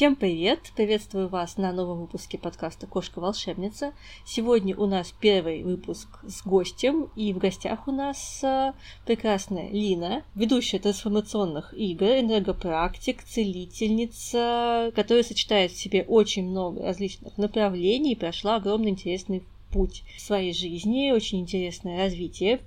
Всем привет! Приветствую вас на новом выпуске подкаста «Кошка-волшебница». Сегодня у нас первый выпуск с гостем, и в гостях у нас а, прекрасная Лина, ведущая трансформационных игр, энергопрактик, целительница, которая сочетает в себе очень много различных направлений и прошла огромный интересный путь в своей жизни, очень интересное развитие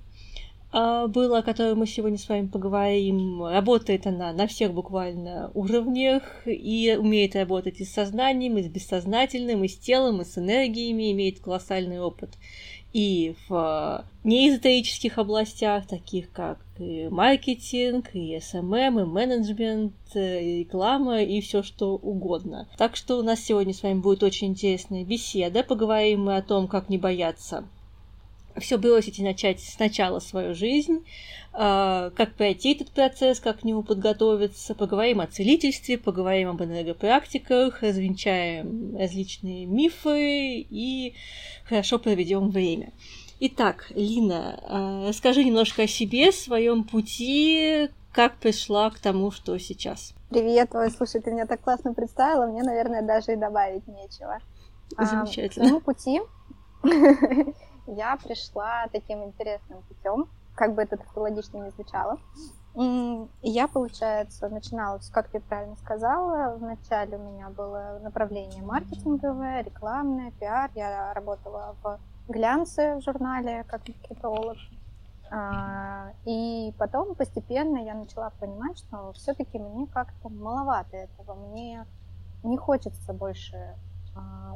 было, о которой мы сегодня с вами поговорим. Работает она на всех буквально уровнях и умеет работать и с сознанием, и с бессознательным, и с телом, и с энергиями, имеет колоссальный опыт и в неэзотерических областях, таких как и маркетинг, и СММ, и менеджмент, и реклама, и все что угодно. Так что у нас сегодня с вами будет очень интересная беседа. Поговорим мы о том, как не бояться все бросить и начать сначала свою жизнь, а, как пройти этот процесс, как к нему подготовиться, поговорим о целительстве, поговорим об энергопрактиках, развенчаем различные мифы и хорошо проведем время. Итак, Лина, а, расскажи немножко о себе, своем пути, как пришла к тому, что сейчас. Привет, ой, слушай, ты меня так классно представила, мне, наверное, даже и добавить нечего. Замечательно. А, моему пути я пришла таким интересным путем, как бы это логично не звучало. Я, получается, начинала, как ты правильно сказала, вначале у меня было направление маркетинговое, рекламное, пиар. Я работала в глянце в журнале как маркетолог. А, и потом постепенно я начала понимать, что все-таки мне как-то маловато этого. Мне не хочется больше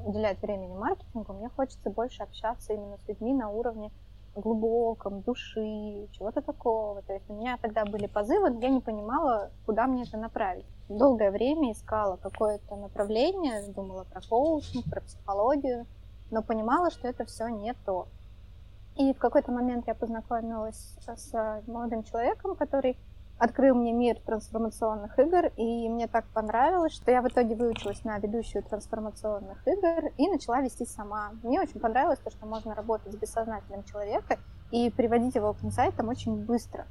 уделять времени маркетингу, мне хочется больше общаться именно с людьми на уровне глубоком, души, чего-то такого. То есть у меня тогда были позывы, но я не понимала, куда мне это направить. Долгое время искала какое-то направление, думала про коучинг, про психологию, но понимала, что это все не то. И в какой-то момент я познакомилась с молодым человеком, который открыл мне мир трансформационных игр, и мне так понравилось, что я в итоге выучилась на ведущую трансформационных игр и начала вести сама. Мне очень понравилось то, что можно работать с бессознательным человеком и приводить его к инсайтам очень быстро.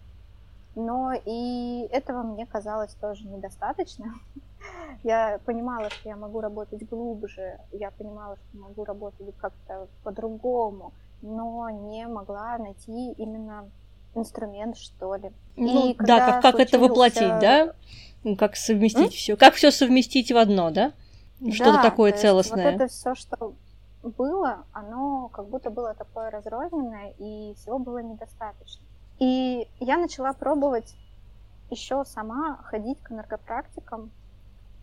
Но и этого мне казалось тоже недостаточно. Я понимала, что я могу работать глубже, я понимала, что могу работать как-то по-другому, но не могла найти именно инструмент, что ли. Ну, и да, как, как случился... это воплотить, да? Ну, как совместить все. Как все совместить в одно, да? Что-то да, такое то целостное. Вот это все, что было, оно как будто было такое разрозненное, и всего было недостаточно. И я начала пробовать еще сама ходить к энергопрактикам.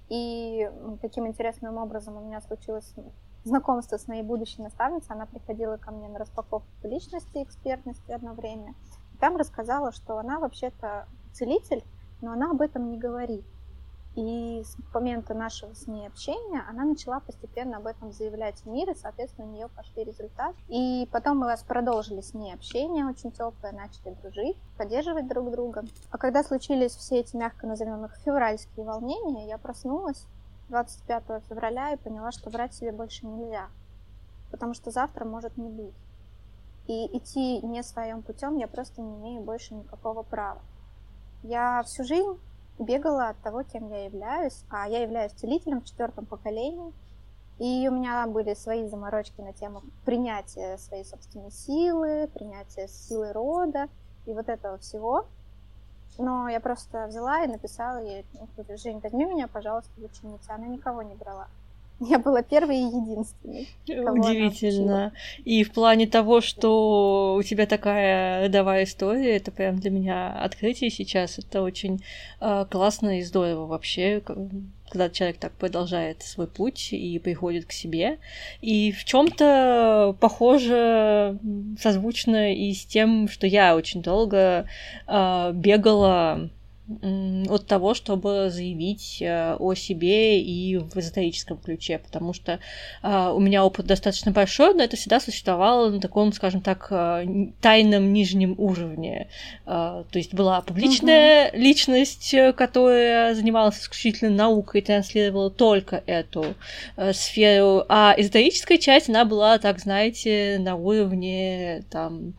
И таким интересным образом у меня случилось знакомство с моей будущей наставницей. Она приходила ко мне на распаковку личности, экспертности одно время. Там рассказала, что она вообще-то целитель, но она об этом не говорит. И с момента нашего с ней общения она начала постепенно об этом заявлять в мир, и, соответственно, у нее пошли результаты. И потом мы вас продолжили с ней общение очень теплое, начали дружить, поддерживать друг друга. А когда случились все эти, мягко назовем их, февральские волнения, я проснулась 25 февраля и поняла, что врать себе больше нельзя, потому что завтра может не быть. И идти не своим путем я просто не имею больше никакого права. Я всю жизнь бегала от того, кем я являюсь, а я являюсь целителем в четвертом поколении, и у меня были свои заморочки на тему принятия своей собственной силы, принятия силы рода и вот этого всего. Но я просто взяла и написала ей, Жень, возьми меня, пожалуйста, в ученицы. Она никого не брала. Я была первой и единственной. Удивительно. И в плане того, что у тебя такая родовая история, это прям для меня открытие сейчас. Это очень э, классно и здорово вообще, когда человек так продолжает свой путь и приходит к себе. И в чем-то похоже, созвучно и с тем, что я очень долго э, бегала от того, чтобы заявить э, о себе и в эзотерическом ключе, потому что э, у меня опыт достаточно большой, но это всегда существовало на таком, скажем так, э, тайном нижнем уровне. То есть была публичная угу. личность, которая занималась исключительно наукой и транслировала только эту сферу, а эзотерическая часть, она была, так знаете, на уровне там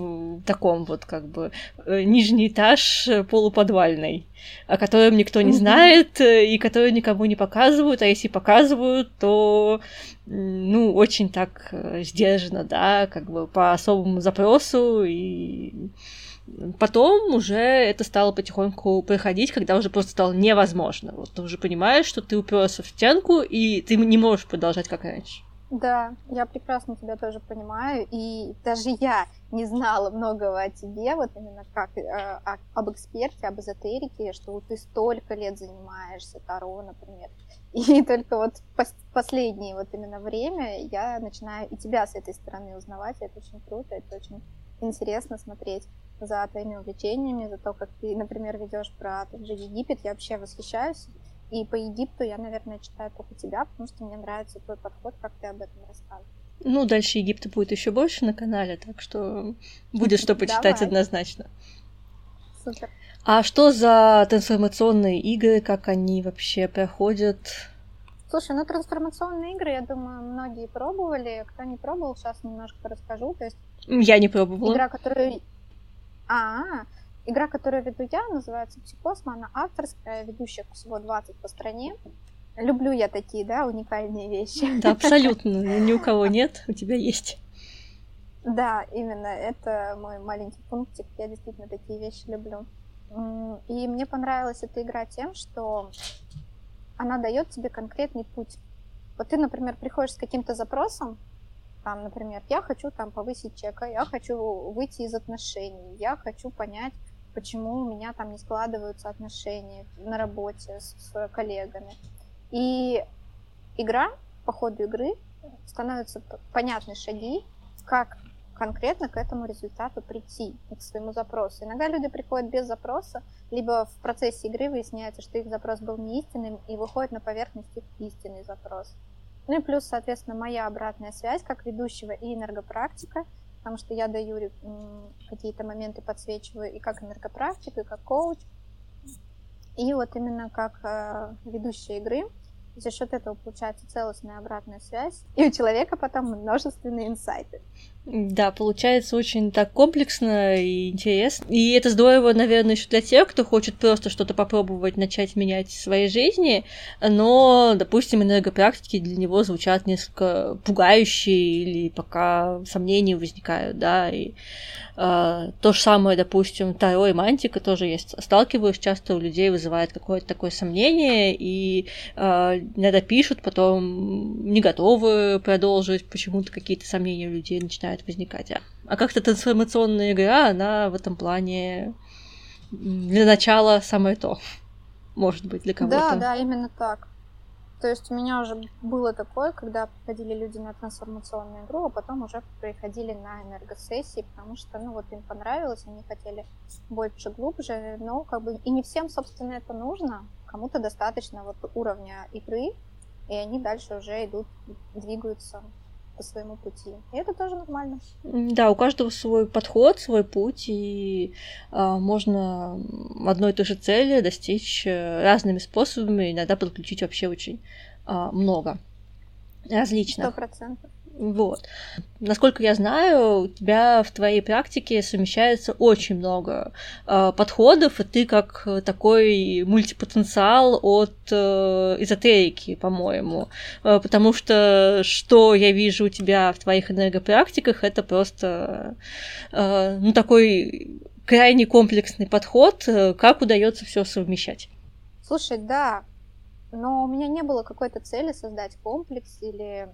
в таком вот как бы э, нижний этаж полуподвальный, о котором никто не знает и который никому не показывают, а если показывают, то ну, очень так сдержанно, да, как бы по особому запросу и Потом уже это стало потихоньку проходить, когда уже просто стало невозможно. Вот ты уже понимаешь, что ты уперся в стенку, и ты не можешь продолжать как раньше. Да, я прекрасно тебя тоже понимаю, и даже я не знала многого о тебе, вот именно как э, об эксперте, об эзотерике, что вот ты столько лет занимаешься Таро, например, и только вот пос последнее вот именно время я начинаю и тебя с этой стороны узнавать, это очень круто, это очень интересно смотреть за твоими увлечениями, за то, как ты, например, ведешь про тот же Египет. Я вообще восхищаюсь. И по Египту я, наверное, читаю только тебя, потому что мне нравится твой подход, как ты об этом рассказываешь. Ну, дальше Египта будет еще больше на канале, так что будет что почитать однозначно. Супер. А что за трансформационные игры, как они вообще проходят? Слушай, ну трансформационные игры, я думаю, многие пробовали. Кто не пробовал, сейчас немножко расскажу. То есть я не пробовала. Игра, которую а, игра, которую веду я, называется Психосма, она авторская, ведущих всего 20 по стране. Люблю я такие, да, уникальные вещи. Да, абсолютно. Ни у кого нет, у тебя есть. Да, именно, это мой маленький пунктик. Я действительно такие вещи люблю. И мне понравилась эта игра тем, что она дает тебе конкретный путь. Вот ты, например, приходишь с каким-то запросом, там, например, я хочу там повысить чека, я хочу выйти из отношений, я хочу понять, почему у меня там не складываются отношения на работе с, с коллегами. И игра, по ходу игры, становятся понятны шаги, как конкретно к этому результату прийти, к своему запросу. Иногда люди приходят без запроса, либо в процессе игры выясняется, что их запрос был не истинным, и выходит на поверхность их истинный запрос. Ну и плюс, соответственно, моя обратная связь как ведущего и энергопрактика, потому что я даю какие-то моменты, подсвечиваю и как энергопрактик, и как коуч. И вот именно как э, ведущая игры за счет этого получается целостная обратная связь, и у человека потом множественные инсайты. Да, получается очень так комплексно и интересно. И это здорово, наверное, еще для тех, кто хочет просто что-то попробовать, начать менять в своей жизни, но, допустим, энергопрактики для него звучат несколько пугающие или пока сомнения возникают, да, и Uh, то же самое, допустим, Таро и Мантика тоже есть. Сталкиваюсь часто у людей, вызывает какое-то такое сомнение, и uh, иногда пишут, потом не готовы продолжить, почему-то какие-то сомнения у людей начинают возникать. А, а как-то трансформационная игра, она в этом плане для начала самое то. Может быть, для кого-то. Да, да, именно так. То есть у меня уже было такое, когда приходили люди на трансформационную игру, а потом уже приходили на энергосессии, потому что, ну, вот им понравилось, они хотели больше, глубже, но как бы и не всем, собственно, это нужно. Кому-то достаточно вот уровня игры, и они дальше уже идут, двигаются по своему пути. И это тоже нормально. Да, у каждого свой подход, свой путь, и а, можно одной и той же цели достичь э, разными способами, иногда подключить вообще очень а, много различных. Сто процентов. Вот. Насколько я знаю, у тебя в твоей практике совмещается очень много э, подходов, и ты как такой мультипотенциал от э, эзотерики, по-моему. Э, потому что что я вижу у тебя в твоих энергопрактиках, это просто э, ну, такой крайне комплексный подход, э, как удается все совмещать. Слушай, да, но у меня не было какой-то цели создать комплекс или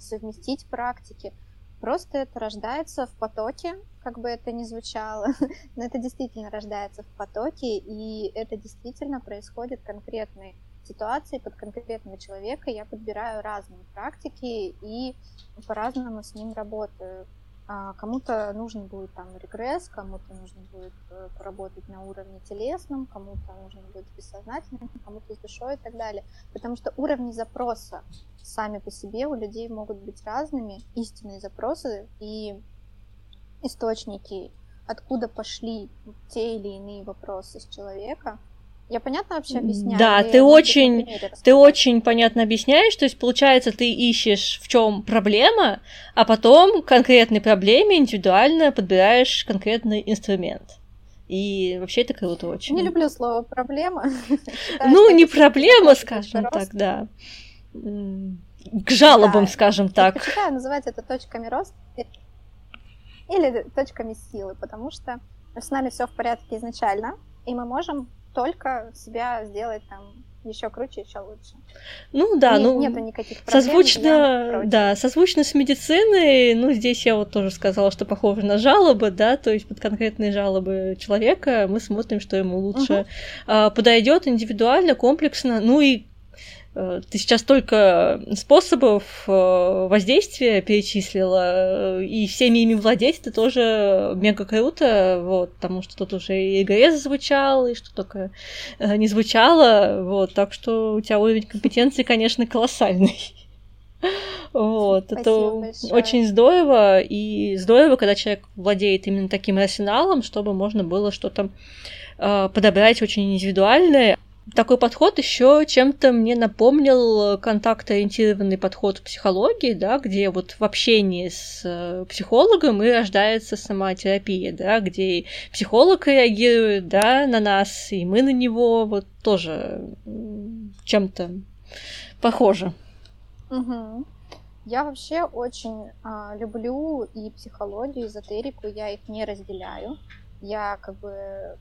совместить практики. Просто это рождается в потоке, как бы это ни звучало, но это действительно рождается в потоке, и это действительно происходит конкретной ситуации под конкретного человека. Я подбираю разные практики и по-разному с ним работаю. А, кому-то нужен будет там регресс, кому-то нужно будет э, поработать на уровне телесном, кому-то нужно будет бессознательным, кому-то с душой и так далее. Потому что уровни запроса сами по себе у людей могут быть разными, истинные запросы и источники, откуда пошли те или иные вопросы с человека, Я понятно вообще объясняю? Да, ты очень, ты очень понятно объясняешь, то есть получается ты ищешь в чем проблема, а потом к конкретной проблеме индивидуально подбираешь конкретный инструмент. И вообще это круто очень. Не люблю слово проблема. Ну, не проблема, скажем так, да. К жалобам, скажем так. Предпочитаю называть это точками роста или точками силы, потому что с нами все в порядке изначально, и мы можем только себя сделать там еще круче, еще лучше. Ну да, Не, ну нету никаких проблем. Созвучно, да, созвучно с медициной, ну здесь я вот тоже сказала, что похоже на жалобы, да, то есть под конкретные жалобы человека мы смотрим, что ему лучше угу. подойдет индивидуально, комплексно, ну и ты сейчас только способов э, воздействия перечислила, э, и всеми ими владеть это тоже мега круто, вот, потому что тут уже и ЭГС звучал, и что только не звучало, вот, так что у тебя уровень компетенции, конечно, колоссальный. Вот, Спасибо это большое. очень здорово, и здорово, когда человек владеет именно таким арсеналом, чтобы можно было что-то подобрать очень индивидуальное, такой подход еще чем-то мне напомнил контакт-ориентированный подход в психологии, да, где вот в общении с э, психологом и рождается сама терапия, да, где психолог реагирует, да, на нас, и мы на него вот тоже чем-то похоже. Угу. Я вообще очень а, люблю и психологию, и эзотерику, я их не разделяю. Я как бы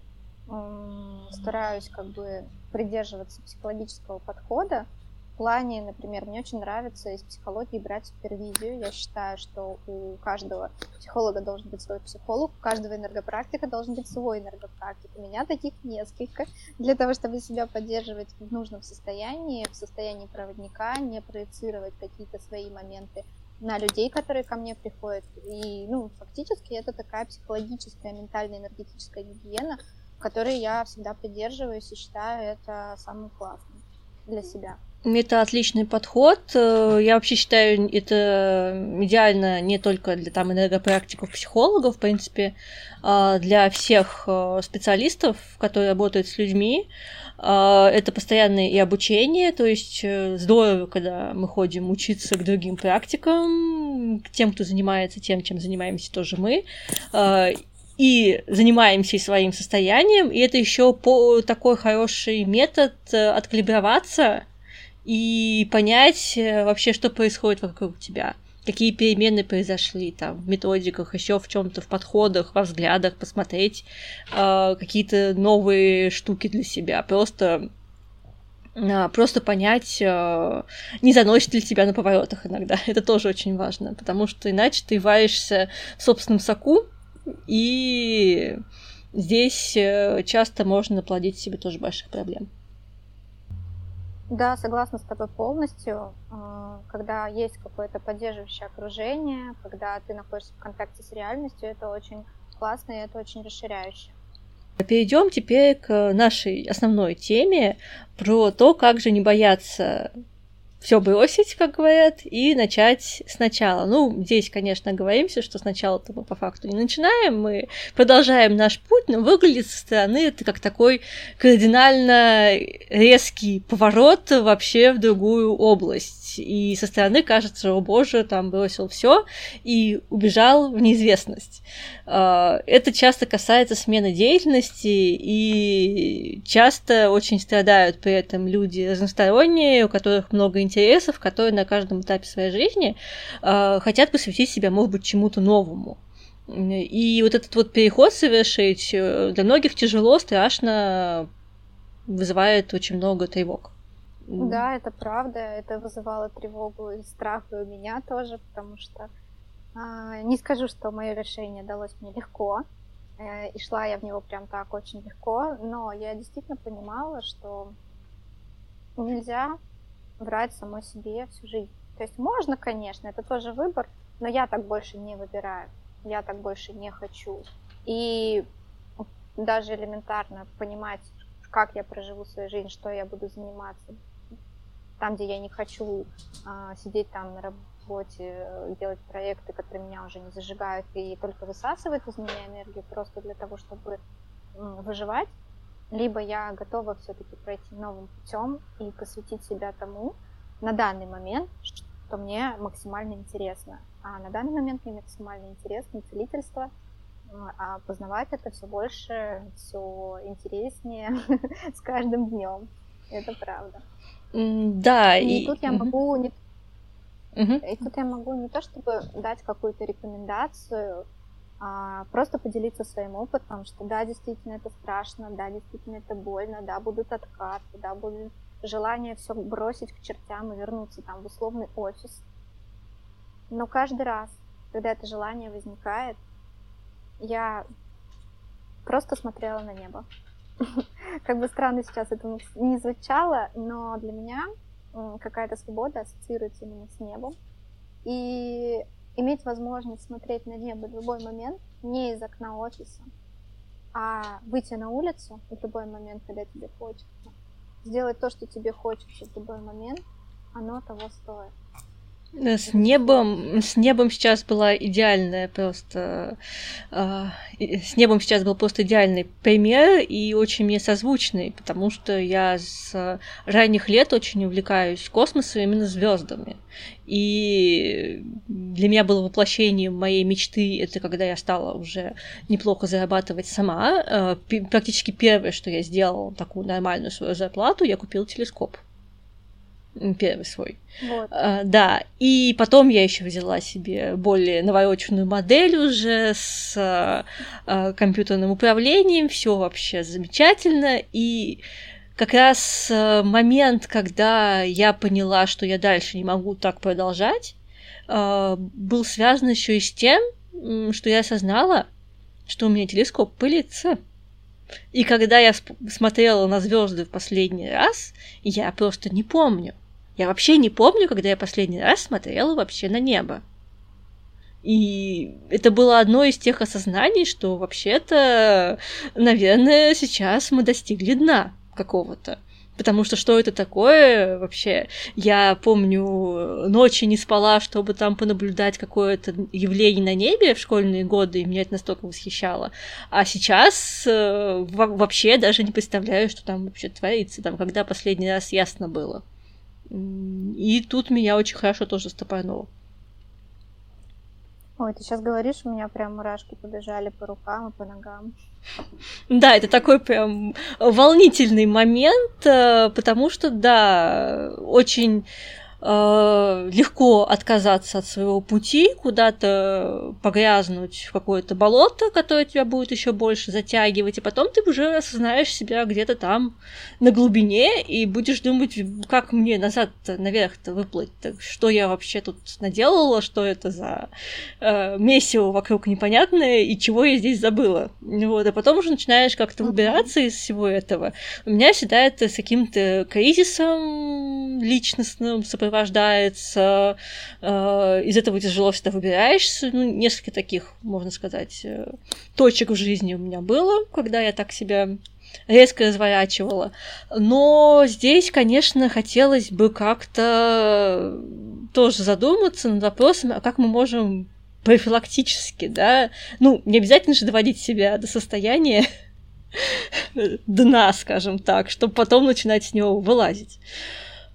стараюсь как бы придерживаться психологического подхода. В плане, например, мне очень нравится из психологии брать супервизию. Я считаю, что у каждого психолога должен быть свой психолог, у каждого энергопрактика должен быть свой энергопрактик. У меня таких несколько для того, чтобы себя поддерживать в нужном состоянии, в состоянии проводника, не проецировать какие-то свои моменты на людей, которые ко мне приходят. И, ну, фактически это такая психологическая, ментальная, энергетическая гигиена, которой я всегда придерживаюсь и считаю это самым классным для себя. Это отличный подход. Э, я вообще считаю, это идеально не только для там энергопрактиков, психологов, в принципе, а для всех э, специалистов, которые работают с людьми. А, это постоянное и обучение, то есть э, здорово, когда мы ходим учиться к другим практикам, к тем, кто занимается тем, чем занимаемся тоже мы а, и занимаемся своим состоянием, и это еще по такой хороший метод э, откалиброваться и понять э, вообще, что происходит вокруг тебя, какие перемены произошли там в методиках, еще в чем-то, в подходах, во взглядах, посмотреть э, какие-то новые штуки для себя, просто э, просто понять, не заносит ли тебя на поворотах иногда. Это тоже очень важно, потому что иначе ты варишься в собственном соку, и здесь э, часто можно наплодить себе тоже больших проблем. Да, согласна с тобой полностью. А, когда есть какое-то поддерживающее окружение, когда ты находишься в контакте с реальностью, это очень классно и это очень расширяюще. Перейдем теперь к нашей основной теме про то, как же не бояться все бросить, как говорят, и начать сначала. Ну, здесь, конечно, говоримся, что сначала-то мы по факту не начинаем, мы продолжаем наш путь, но выглядит со стороны это как такой кардинально резкий поворот вообще в другую область. И со стороны кажется, о боже, там бросил все и убежал в неизвестность. А, это часто касается смены деятельности, и часто очень страдают при этом люди разносторонние, у которых много интересов, которые на каждом этапе своей жизни а, хотят посвятить себя, может быть, чему-то новому. И вот этот вот переход совершить э, для многих тяжело, страшно, вызывает очень много тревог. Да, это правда, это вызывало тревогу и страх и у меня тоже, потому что а, не скажу, что мое решение далось мне легко, э, и шла я в него прям так очень легко, но я действительно понимала, что нельзя врать самой себе всю жизнь. То есть можно, конечно, это тоже выбор, но я так больше не выбираю, я так больше не хочу. И даже элементарно понимать, как я проживу свою жизнь, что я буду заниматься, там, где я не хочу а, сидеть там на работе, э, делать проекты, которые меня уже не зажигают и только высасывают из меня энергию просто для того, чтобы выживать. Либо я готова все-таки пройти новым путем и посвятить себя тому на данный момент, что мне максимально интересно. А на данный момент мне максимально интересно целительство, а познавать это все больше, все интереснее с каждым днем. Это правда. Да. И, и... тут я могу не. И тут я могу не то чтобы дать какую-то рекомендацию, а просто поделиться своим опытом, что да, действительно это страшно, да, действительно это больно, да, будут откаты, да, будет желание все бросить к чертям и вернуться там в условный офис. Но каждый раз, когда это желание возникает, я просто смотрела на небо. Как бы странно сейчас это не звучало, но для меня какая-то свобода ассоциируется именно с небом. И иметь возможность смотреть на небо в любой момент, не из окна офиса, а выйти на улицу в любой момент, когда тебе хочется, сделать то, что тебе хочется в любой момент, оно того стоит. С небом, с небом сейчас была идеальная просто... Э, с небом сейчас был просто идеальный пример и очень мне созвучный, потому что я с ранних лет очень увлекаюсь космосом, именно звездами. И для меня было воплощением моей мечты, это когда я стала уже неплохо зарабатывать сама. Э, практически первое, что я сделала, такую нормальную свою зарплату, я купила телескоп первый свой. Вот. А, да, и потом я еще взяла себе более навороченную модель уже с а, а, компьютерным управлением, все вообще замечательно, и как раз а, момент, когда я поняла, что я дальше не могу так продолжать, а, был связан еще и с тем, что я осознала, что у меня телескоп пылится. И когда я смотрела на звезды в последний раз, я просто не помню. Я вообще не помню, когда я последний раз смотрела вообще на небо. И это было одно из тех осознаний, что вообще-то, наверное, сейчас мы достигли дна какого-то. Потому что что это такое вообще? Я помню, ночи не спала, чтобы там понаблюдать какое-то явление на небе в школьные годы, и меня это настолько восхищало. А сейчас э, вообще даже не представляю, что там вообще творится, там, когда последний раз ясно было. И тут меня очень хорошо тоже стопануло. Ой, ты сейчас говоришь, у меня прям мурашки побежали по рукам и по ногам. Да, это такой прям волнительный момент, э, потому что, да, очень э, легко отказаться от своего пути, куда-то погрязнуть в какое-то болото, которое тебя будет еще больше затягивать, и потом ты уже осознаешь себя где-то там на глубине и будешь думать, как мне назад наверх-то выплыть, так что я вообще тут наделала, что это за э, месиво вокруг непонятное и чего я здесь забыла. Вот, а потом уже начинаешь как-то выбираться из всего этого. У меня всегда это с каким-то кризисом личностным сопровождается сопровождается, э, из этого тяжело всегда выбираешься. Ну, несколько таких, можно сказать, э, точек в жизни у меня было, когда я так себя резко разворачивала. Но здесь, конечно, хотелось бы как-то тоже задуматься над вопросом, а как мы можем профилактически, да, ну, не обязательно же доводить себя до состояния дна, скажем так, чтобы потом начинать с него вылазить.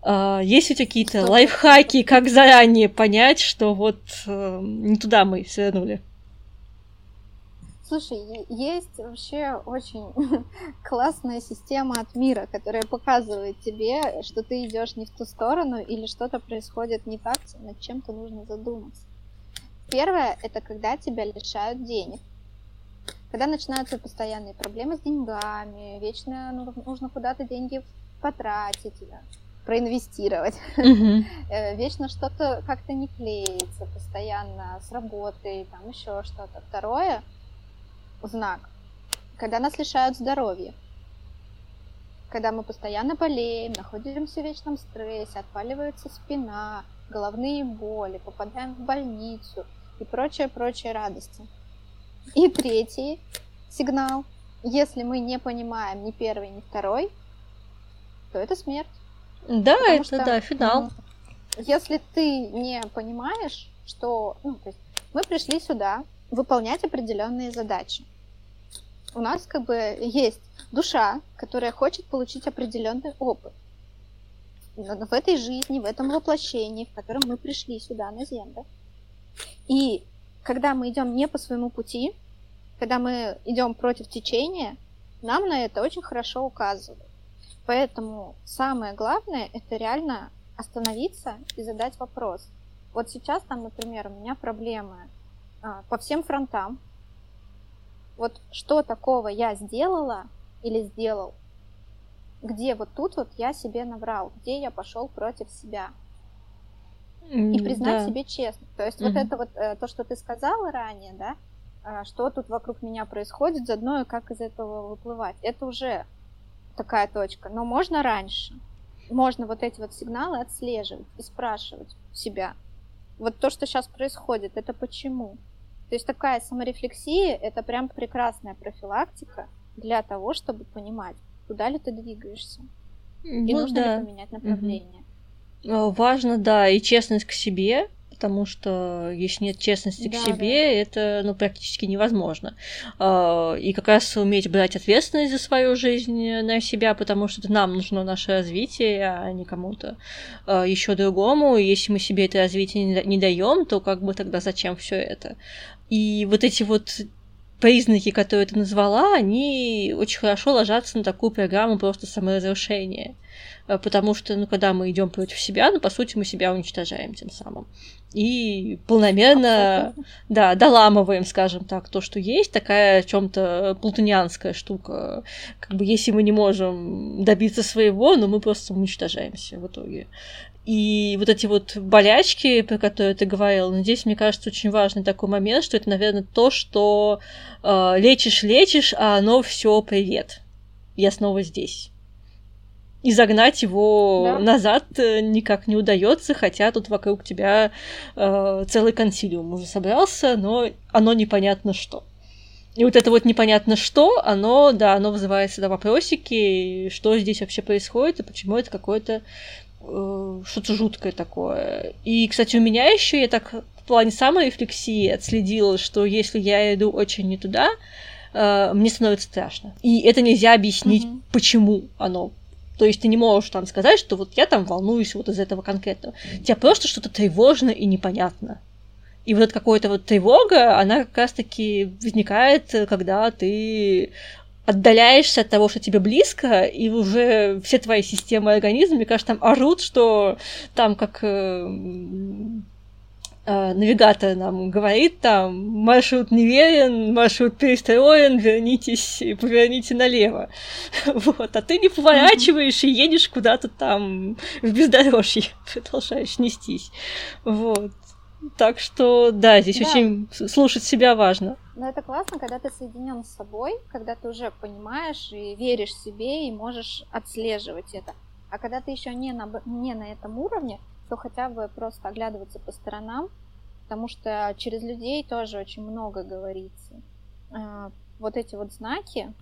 Uh, есть у тебя какие-то лайфхаки, как заранее понять, что вот uh, не туда мы свернули? Слушай, есть вообще очень классная система от мира, которая показывает тебе, что ты идешь не в ту сторону или что-то происходит не так, над чем-то нужно задуматься. Первое это когда тебя лишают денег. Когда начинаются постоянные проблемы с деньгами, вечно нужно куда-то деньги потратить, проинвестировать. Mm-hmm. Вечно что-то как-то не клеится, постоянно с работой, там еще что-то. Второе, знак, когда нас лишают здоровья. Когда мы постоянно болеем, находимся в вечном стрессе, отваливается спина, головные боли, попадаем в больницу и прочее-прочее радости. И третий сигнал, если мы не понимаем ни первый, ни второй, то это смерть. Да, Потому это что, да, финал. Если ты не понимаешь, что ну, то есть мы пришли сюда выполнять определенные задачи. у нас как бы есть душа, которая хочет получить определенный опыт в этой жизни, в этом воплощении, в котором мы пришли сюда на Землю. И когда мы идем не по своему пути, когда мы идем против течения, нам на это очень хорошо указывают. Поэтому самое главное это реально остановиться и задать вопрос. Вот сейчас там, например, у меня проблемы а, по всем фронтам. Вот что такого я сделала или сделал, где вот тут вот я себе наврал, где я пошел против себя. И признать да. себе честно. То есть угу. вот это вот э, то, что ты сказала ранее, да, а, что тут вокруг меня происходит, заодно и как из этого выплывать. Это уже такая точка. Но можно раньше. Можно вот эти вот сигналы отслеживать и спрашивать себя. Вот то, что сейчас происходит, это почему? То есть такая саморефлексия – это прям прекрасная профилактика для того, чтобы понимать, куда ли ты двигаешься. И ну, нужно да. ли поменять направление. Угу. Важно, да, и честность к себе, потому что если нет честности да, к себе, да. это ну, практически невозможно. А, и как раз уметь брать ответственность за свою жизнь на себя, потому что нам нужно наше развитие, а не кому-то а, еще другому. И если мы себе это развитие не даем, то как бы тогда зачем все это? И вот эти вот признаки, которые ты назвала, они очень хорошо ложатся на такую программу просто саморазрушения. А, потому что, ну, когда мы идем против себя, ну, по сути, мы себя уничтожаем тем самым. И полномерно, да, доламываем, скажем так, то, что есть, такая чем-то плутонианская штука. Как бы если мы не можем добиться своего, но мы просто уничтожаемся в итоге. И вот эти вот болячки, про которые ты говорил, ну, здесь, мне кажется, очень важный такой момент, что это, наверное, то, что э, лечишь, лечишь, а оно все привет. Я снова здесь и загнать его да. назад э, никак не удается, хотя тут вокруг тебя э, целый консилиум уже собрался, но оно непонятно что. И вот это вот непонятно что, оно, да, оно вызывает всегда вопросики, что здесь вообще происходит, и почему это какое-то что-то жуткое такое. И, кстати, у меня еще я так в плане саморефлексии отследила, что если я иду очень не туда, э, мне становится страшно. И это нельзя объяснить, mm-hmm. почему оно то есть ты не можешь там сказать, что вот я там волнуюсь вот из этого конкретного. Тебя просто что-то тревожно и непонятно. И вот какая-то вот тревога, она как раз-таки возникает, когда ты отдаляешься от того, что тебе близко, и уже все твои системы организма, мне кажется, там орут, что там как э, э, навигатор нам говорит там, маршрут неверен, маршрут перестроен, вернитесь, поверните налево. Вот, а ты не поворачиваешь и едешь куда-то там в бездорожье, продолжаешь нестись. Вот. Так что, да, здесь да. очень слушать себя важно. Но это классно, когда ты соединен с собой, когда ты уже понимаешь и веришь себе и можешь отслеживать это. А когда ты еще не на, не на этом уровне, то хотя бы просто оглядываться по сторонам, потому что через людей тоже очень много говорится. А, вот эти вот знаки,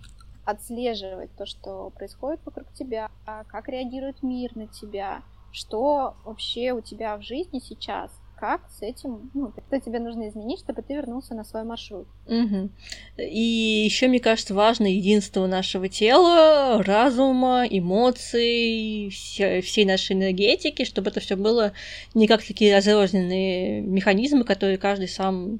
отслеживать то, что происходит вокруг тебя, как реагирует мир на тебя, что вообще у тебя в жизни сейчас – как с этим, ну, что тебе нужно изменить, чтобы ты вернулся на свой маршрут. Угу. И еще, мне кажется, важно единство нашего тела, разума, эмоций, все, всей нашей энергетики, чтобы это все было не как такие разрозненные механизмы, которые каждый сам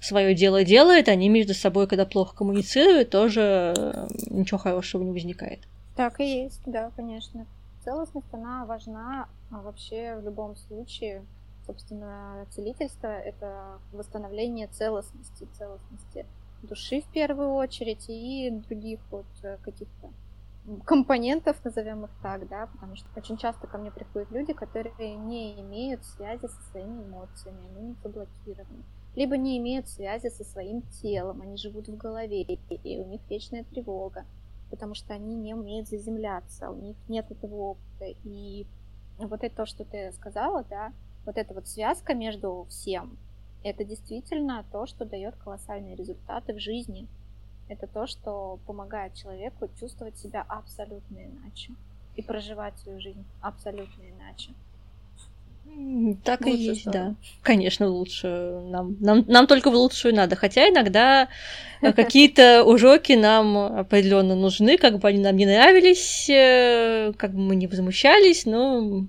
свое дело делает, они между собой, когда плохо коммуницируют, тоже ничего хорошего не возникает. Так и есть, да, конечно. Целостность, она важна а вообще в любом случае, Собственно, целительство — это восстановление целостности, целостности души в первую очередь и других вот э, каких-то компонентов, назовем их так, да, потому что очень часто ко мне приходят люди, которые не имеют связи со своими эмоциями, они не заблокированы, либо не имеют связи со своим телом, они живут в голове, и у них вечная тревога, потому что они не умеют заземляться, у них нет этого опыта, и вот это то, что ты сказала, да, вот эта вот связка между всем, это действительно то, что дает колоссальные результаты в жизни. Это то, что помогает человеку чувствовать себя абсолютно иначе и проживать свою жизнь абсолютно иначе. Так лучше и есть, сторону. да. Конечно, лучше. Нам, нам, нам только в лучшую надо. Хотя иногда э, какие-то уроки нам определенно нужны, как бы они нам не нравились, э, как бы мы не возмущались, но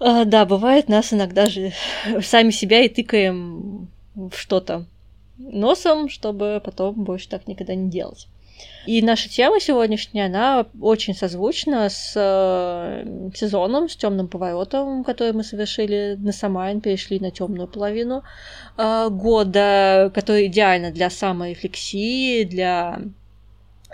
э, да, бывает, нас иногда же сами себя и тыкаем в что-то носом, чтобы потом больше так никогда не делать. И наша тема сегодняшняя, она очень созвучна с э, сезоном, с темным поворотом, который мы совершили на Самайн, перешли на темную половину э, года, который идеально для саморефлексии, для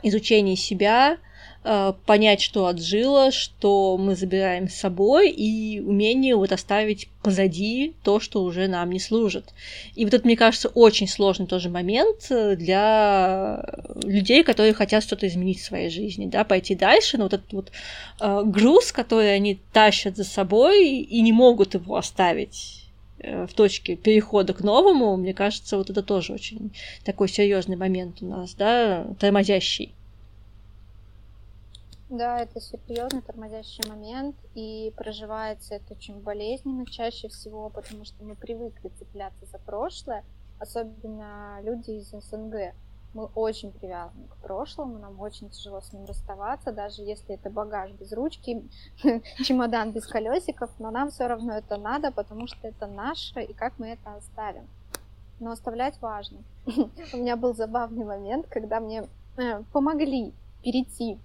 изучения себя, понять, что отжило, что мы забираем с собой, и умение вот оставить позади то, что уже нам не служит. И вот это, мне кажется, очень сложный тоже момент э, для людей, которые хотят что-то изменить в своей жизни, да, пойти дальше, но вот этот вот э, груз, который они тащат за собой и не могут его оставить э, в точке перехода к новому, мне кажется, вот это тоже очень такой серьезный момент у нас, да, тормозящий. Да, это серьезный тормозящий момент, и проживается это очень болезненно чаще всего, потому что мы привыкли цепляться за прошлое, особенно люди из СНГ. Мы очень привязаны к прошлому, нам очень тяжело с ним расставаться, даже если это багаж без ручки, чемодан без колесиков, но нам все равно это надо, потому что это наше, и как мы это оставим. Но оставлять важно. У меня был забавный момент, когда мне э, помогли перейти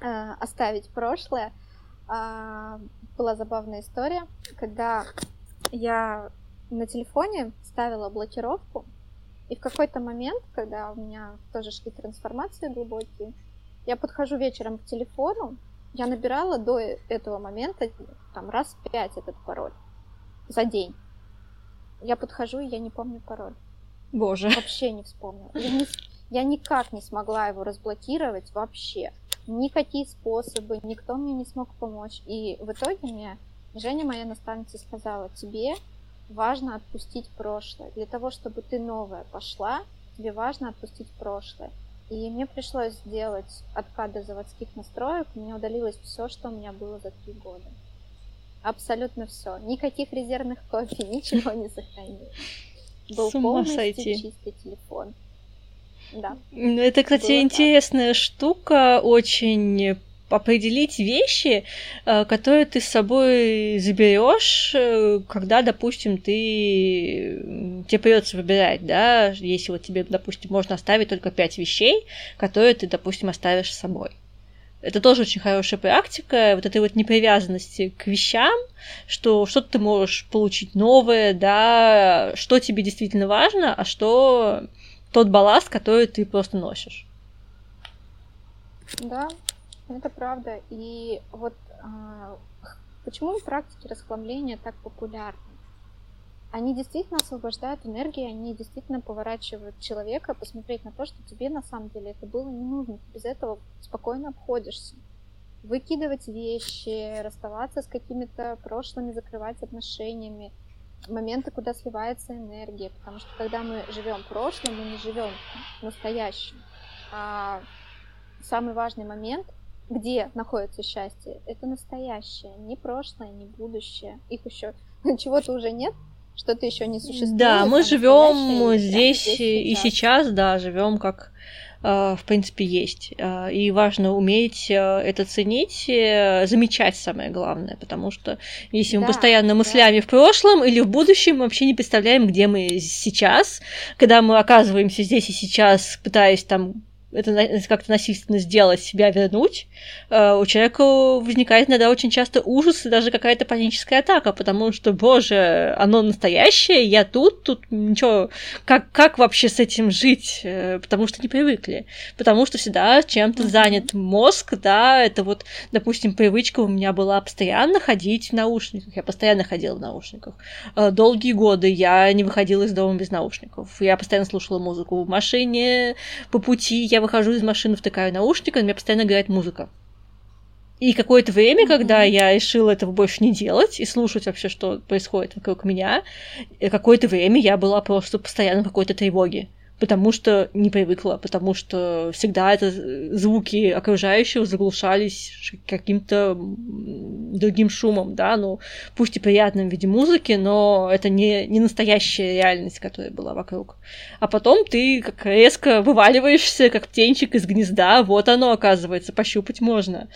Э, оставить прошлое. А, была забавная история, когда я на телефоне ставила блокировку, и в какой-то момент, когда у меня тоже шли трансформации глубокие, я подхожу вечером к телефону, я набирала до этого момента там раз пять этот пароль за день. Я подхожу, и я не помню пароль. Боже. Вообще не вспомнила. Я, не, я никак не смогла его разблокировать вообще никакие способы, никто мне не смог помочь. И в итоге мне Женя, моя наставница, сказала, тебе важно отпустить прошлое. Для того, чтобы ты новая пошла, тебе важно отпустить прошлое. И мне пришлось сделать откат до заводских настроек. У меня удалилось все, что у меня было за три года. Абсолютно все. Никаких резервных копий, ничего не сохранилось. Был полностью сойти. чистый телефон. Да. Это, кстати, Было интересная так. штука, очень определить вещи, э, которые ты с собой заберешь, э, когда, допустим, ты тебе придется выбирать, да, если вот тебе, допустим, можно оставить только пять вещей, которые ты, допустим, оставишь с собой. Это тоже очень хорошая практика, вот этой вот непривязанности к вещам, что что-то ты можешь получить новое, да, что тебе действительно важно, а что тот балласт, который ты просто носишь. Да, это правда. И вот а, почему практики расхламления так популярны? Они действительно освобождают энергию, они действительно поворачивают человека посмотреть на то, что тебе на самом деле это было не нужно. Ты без этого спокойно обходишься. Выкидывать вещи, расставаться с какими-то прошлыми, закрывать отношениями – моменты, куда сливается энергия, потому что когда мы живем прошлым, мы не живем настоящим. А самый важный момент, где находится счастье, это настоящее, не прошлое, не будущее. Их еще чего-то уже нет, что-то еще не существует. Да, мы живем здесь, здесь и сейчас, да, живем как в принципе, есть. Э, и важно уметь э, это ценить, замечать самое главное, потому что если мы да, постоянно мыслями да. в прошлом или в будущем, мы вообще не представляем, где мы сейчас, когда мы оказываемся здесь и сейчас, пытаясь там это как-то насильственно сделать, себя вернуть, э, у человека возникает иногда очень часто ужас и даже какая-то паническая атака, потому что, боже, оно настоящее, я тут, тут ничего, как, как вообще с этим жить? Э, потому что не привыкли. Потому что всегда чем-то занят мозг, да, это вот, допустим, привычка у меня была постоянно ходить в наушниках, я постоянно ходила в наушниках. Э, долгие годы я не выходила из дома без наушников, я постоянно слушала музыку в машине, по пути я выхожу из машины, втыкаю наушники, у меня постоянно играет музыка. И какое-то время, mm-hmm. когда я решила этого больше не делать и слушать вообще, что происходит вокруг меня, какое-то время я была просто постоянно в какой-то тревоге. Потому что не привыкла, потому что всегда это звуки окружающих заглушались каким-то другим шумом, да, ну, пусть и приятным в виде музыки, но это не, не настоящая реальность, которая была вокруг. А потом ты как резко вываливаешься, как птенчик из гнезда, вот оно, оказывается, пощупать можно.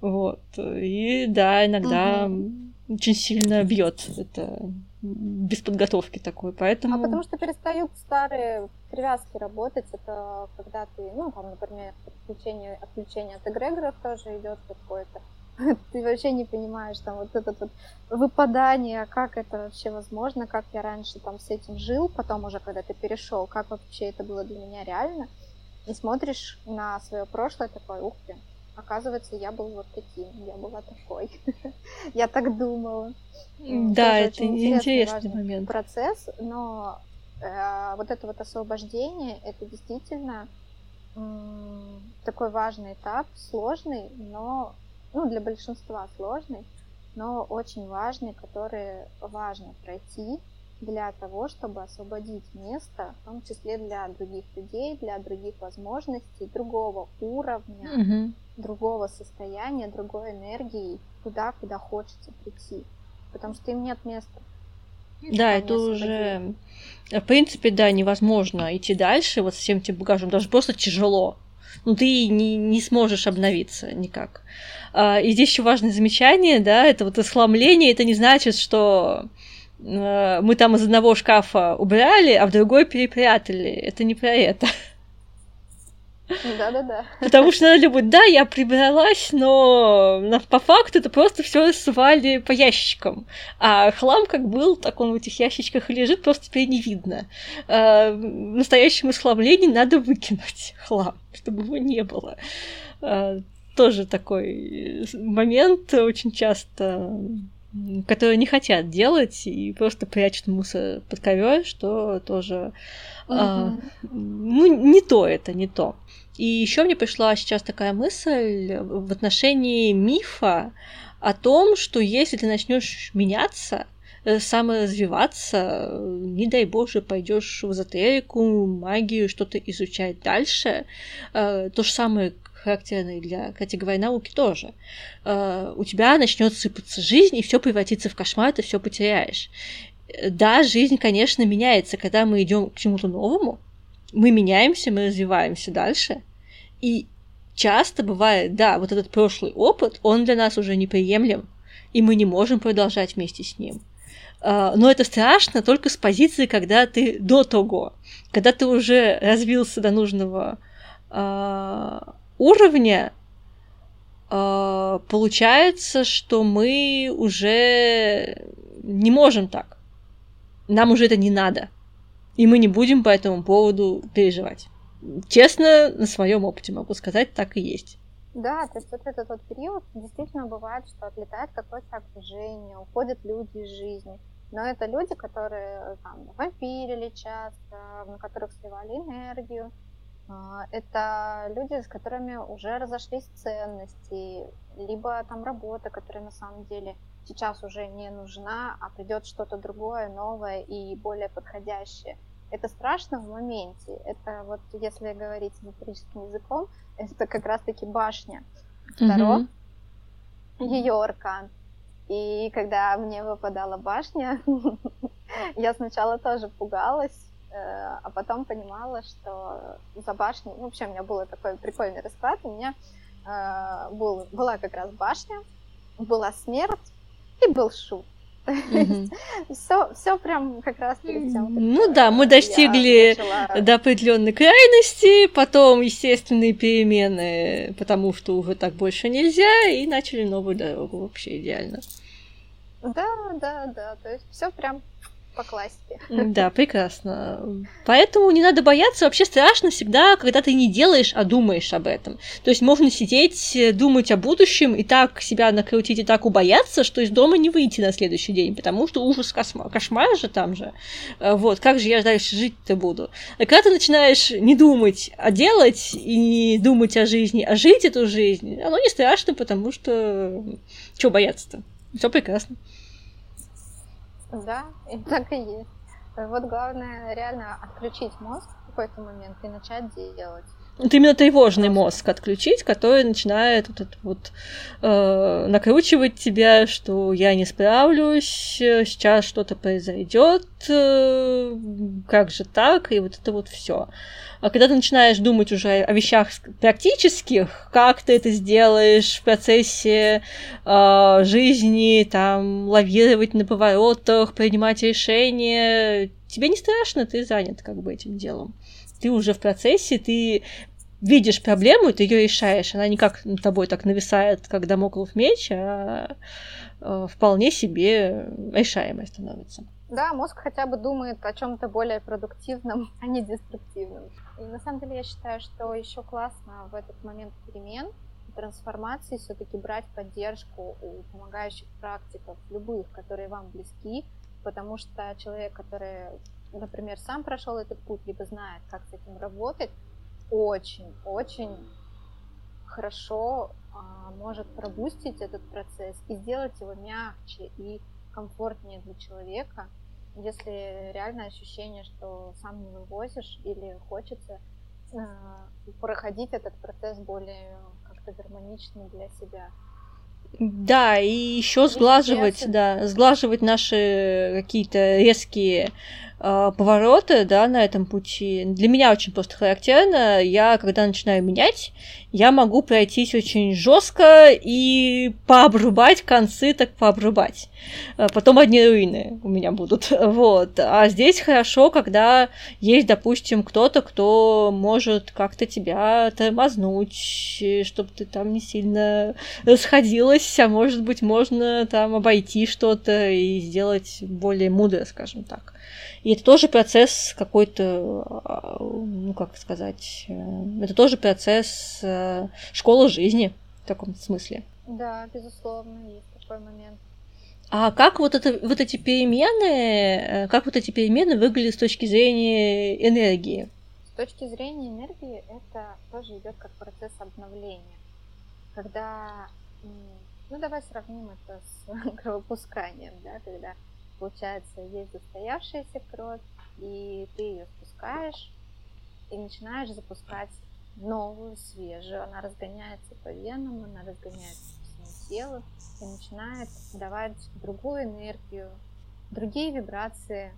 Вот. И да, иногда угу. очень сильно бьет это без подготовки такой, поэтому... А потому что перестают старые привязки работать, это когда ты, ну, там, например, отключение, отключение от эгрегоров тоже идет какое-то, ты вообще не понимаешь, там, вот это вот выпадание, как это вообще возможно, как я раньше там с этим жил, потом уже, когда ты перешел, как вообще это было для меня реально, и смотришь на свое прошлое такой, ух ты, Оказывается, я был вот таким, я была такой. я так думала. Да, это интересный момент. Процесс, но э, вот это вот освобождение, это действительно такой важный этап, сложный, но ну, для большинства сложный, но очень важный, который важно пройти для того, чтобы освободить место, в том числе для других людей, для других возможностей, другого уровня, угу другого состояния, другой энергии туда, куда хочется прийти. Потому что им нет места. Да, это уже, в принципе, да, невозможно идти дальше вот с всем этим багажом, даже просто тяжело. Ну, ты не, не сможешь обновиться никак. А, и здесь еще важное замечание, да, это вот исхламление, это не значит, что э, мы там из одного шкафа убрали, а в другой перепрятали. Это не про это. Да-да-да. Потому что надо будет, да, я прибралась, но по факту это просто все рассывали по ящикам. А хлам как был, так он в этих ящичках и лежит, просто теперь не видно. А, в настоящем исхламлении надо выкинуть хлам, чтобы его не было. А, тоже такой момент очень часто которые не хотят делать и просто прячут мусор под ковер, что тоже угу. а, ну не то это не то. И еще мне пришла сейчас такая мысль в отношении мифа о том, что если ты начнешь меняться, э, саморазвиваться, не дай боже, пойдешь в эзотерику, магию, что-то изучать дальше, э, то же самое характерно для категории науки тоже. Э, у тебя начнет сыпаться жизнь, и все превратится в кошмар, ты все потеряешь. Да, жизнь, конечно, меняется, когда мы идем к чему-то новому, мы меняемся, мы развиваемся дальше. И часто бывает, да, вот этот прошлый опыт, он для нас уже неприемлем, и мы не можем продолжать вместе с ним. А, но это страшно только с позиции, когда ты до того, когда ты уже развился до нужного а, уровня, а, получается, что мы уже не можем так. Нам уже это не надо. И мы не будем по этому поводу переживать. Честно, на своем опыте могу сказать, так и есть. Да, то есть вот этот вот период действительно бывает, что отлетает какое-то окружение, уходят люди из жизни. Но это люди, которые там вампирили часто, на которых сливали энергию. А, это люди, с которыми уже разошлись ценности, либо там работа, которая на самом деле сейчас уже не нужна, а придет что-то другое, новое и более подходящее. Это страшно в моменте. Это вот, если говорить эзотерическим языком, это как раз-таки башня Таро, mm-hmm. ее аркан. И когда мне выпадала башня, я сначала тоже пугалась, а потом понимала, что за башней... Ну, вообще, у меня был такой прикольный расклад. У меня э, был, была как раз башня, была смерть, и был шут. Все, все прям как раз перед тем. Ну да, мы достигли до определенной крайности, потом естественные перемены, потому что уже так больше нельзя, и начали новую дорогу. Вообще идеально. Да, да, да. То есть все прям по классике. Да, прекрасно. Поэтому не надо бояться. Вообще страшно всегда, когда ты не делаешь, а думаешь об этом. То есть можно сидеть, думать о будущем и так себя накрутить, и так убояться, что из дома не выйти на следующий день, потому что ужас кошмар, кошмар же там же. Э, вот, как же я дальше жить-то буду? А когда ты начинаешь не думать, а делать, и не думать о жизни, а жить эту жизнь, оно не страшно, потому что... Чего бояться-то? Все прекрасно. Да, и так и есть. Вот главное реально отключить мозг в какой-то момент и начать делать. Вот именно тревожный мозг отключить, который начинает вот это вот э, накручивать тебя, что я не справлюсь, сейчас что-то произойдет, э, как же так, и вот это вот все. А когда ты начинаешь думать уже о вещах практических, как ты это сделаешь в процессе э, жизни, там, лавировать на поворотах, принимать решения, тебе не страшно, ты занят как бы этим делом ты уже в процессе, ты видишь проблему, ты ее решаешь. Она не как над тобой так нависает, как домоклов меч, а э, вполне себе решаемой становится. Да, мозг хотя бы думает о чем-то более продуктивном, а не деструктивном. И на самом деле я считаю, что еще классно в этот момент перемен, трансформации все-таки брать поддержку у помогающих практиков, любых, которые вам близки, потому что человек, который например, сам прошел этот путь, либо знает, как с этим работать, очень-очень хорошо а, может пробустить этот процесс и сделать его мягче и комфортнее для человека, если реальное ощущение, что сам не вывозишь или хочется а, проходить этот процесс более как-то гармонично для себя. Да, и еще сглаживать, да, сглаживать наши какие-то резкие повороты, да, на этом пути. Для меня очень просто характерно. Я, когда начинаю менять, я могу пройтись очень жестко и пообрубать концы, так пообрубать. А потом одни руины у меня будут. Вот. А здесь хорошо, когда есть, допустим, кто-то, кто может как-то тебя тормознуть, чтобы ты там не сильно расходилась, а может быть, можно там обойти что-то и сделать более мудро, скажем так. И это тоже процесс какой-то, а, ну как сказать, э, это тоже процесс э, школы жизни в таком смысле. Да, безусловно, есть такой момент. А как вот, это, вот эти перемены, э, как вот эти перемены выглядят с точки зрения энергии? С точки зрения энергии это тоже идет как процесс обновления. Когда, ну давай сравним это с кровопусканием, да, когда получается, есть застоявшаяся кровь, и ты ее спускаешь, и начинаешь запускать новую, свежую. Она разгоняется по венам, она разгоняется по всему телу и начинает давать другую энергию, другие вибрации.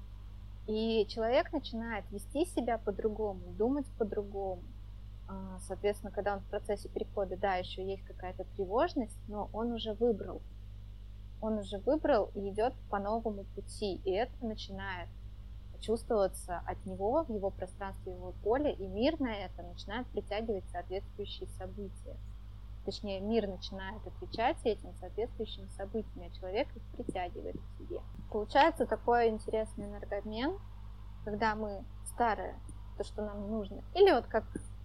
И человек начинает вести себя по-другому, думать по-другому. А, соответственно, когда он в процессе перехода, да, еще есть какая-то тревожность, но он уже выбрал он уже выбрал и идет по новому пути, и это начинает чувствоваться от него в его пространстве, в его поле, и мир на это начинает притягивать соответствующие события. Точнее, мир начинает отвечать этим соответствующим событиям, а человек их притягивает к себе. Получается такой интересный энергообмен, когда мы старое, то, что нам нужно, или вот как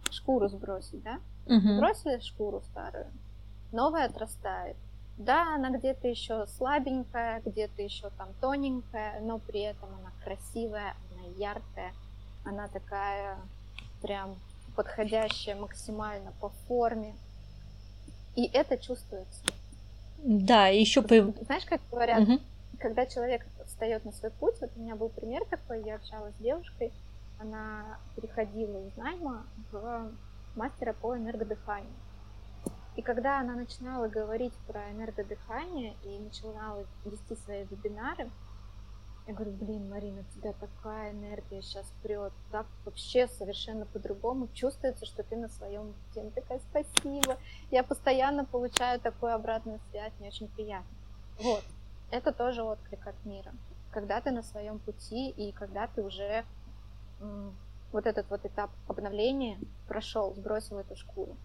шкуру сбросить, да? Угу. Бросили шкуру старую, новая отрастает, да, она где-то еще слабенькая, где-то еще там тоненькая, но при этом она красивая, она яркая, она такая прям подходящая максимально по форме. И это чувствуется. Да, еще по... Знаешь, как говорят, угу. когда человек встает на свой путь, вот у меня был пример такой, я общалась с девушкой, она переходила из найма в мастера по энергодыханию. И когда она начинала говорить про энергодыхание и начинала вести свои вебинары, я говорю, блин, Марина, у тебя такая энергия сейчас прет, так вообще совершенно по-другому чувствуется, что ты на своем пути. Она такая, спасибо. Я постоянно получаю такую обратную связь, мне очень приятно. Вот, это тоже отклик от мира. Когда ты на своем пути и когда ты уже вот этот вот этап обновления прошел, сбросил эту шкуру.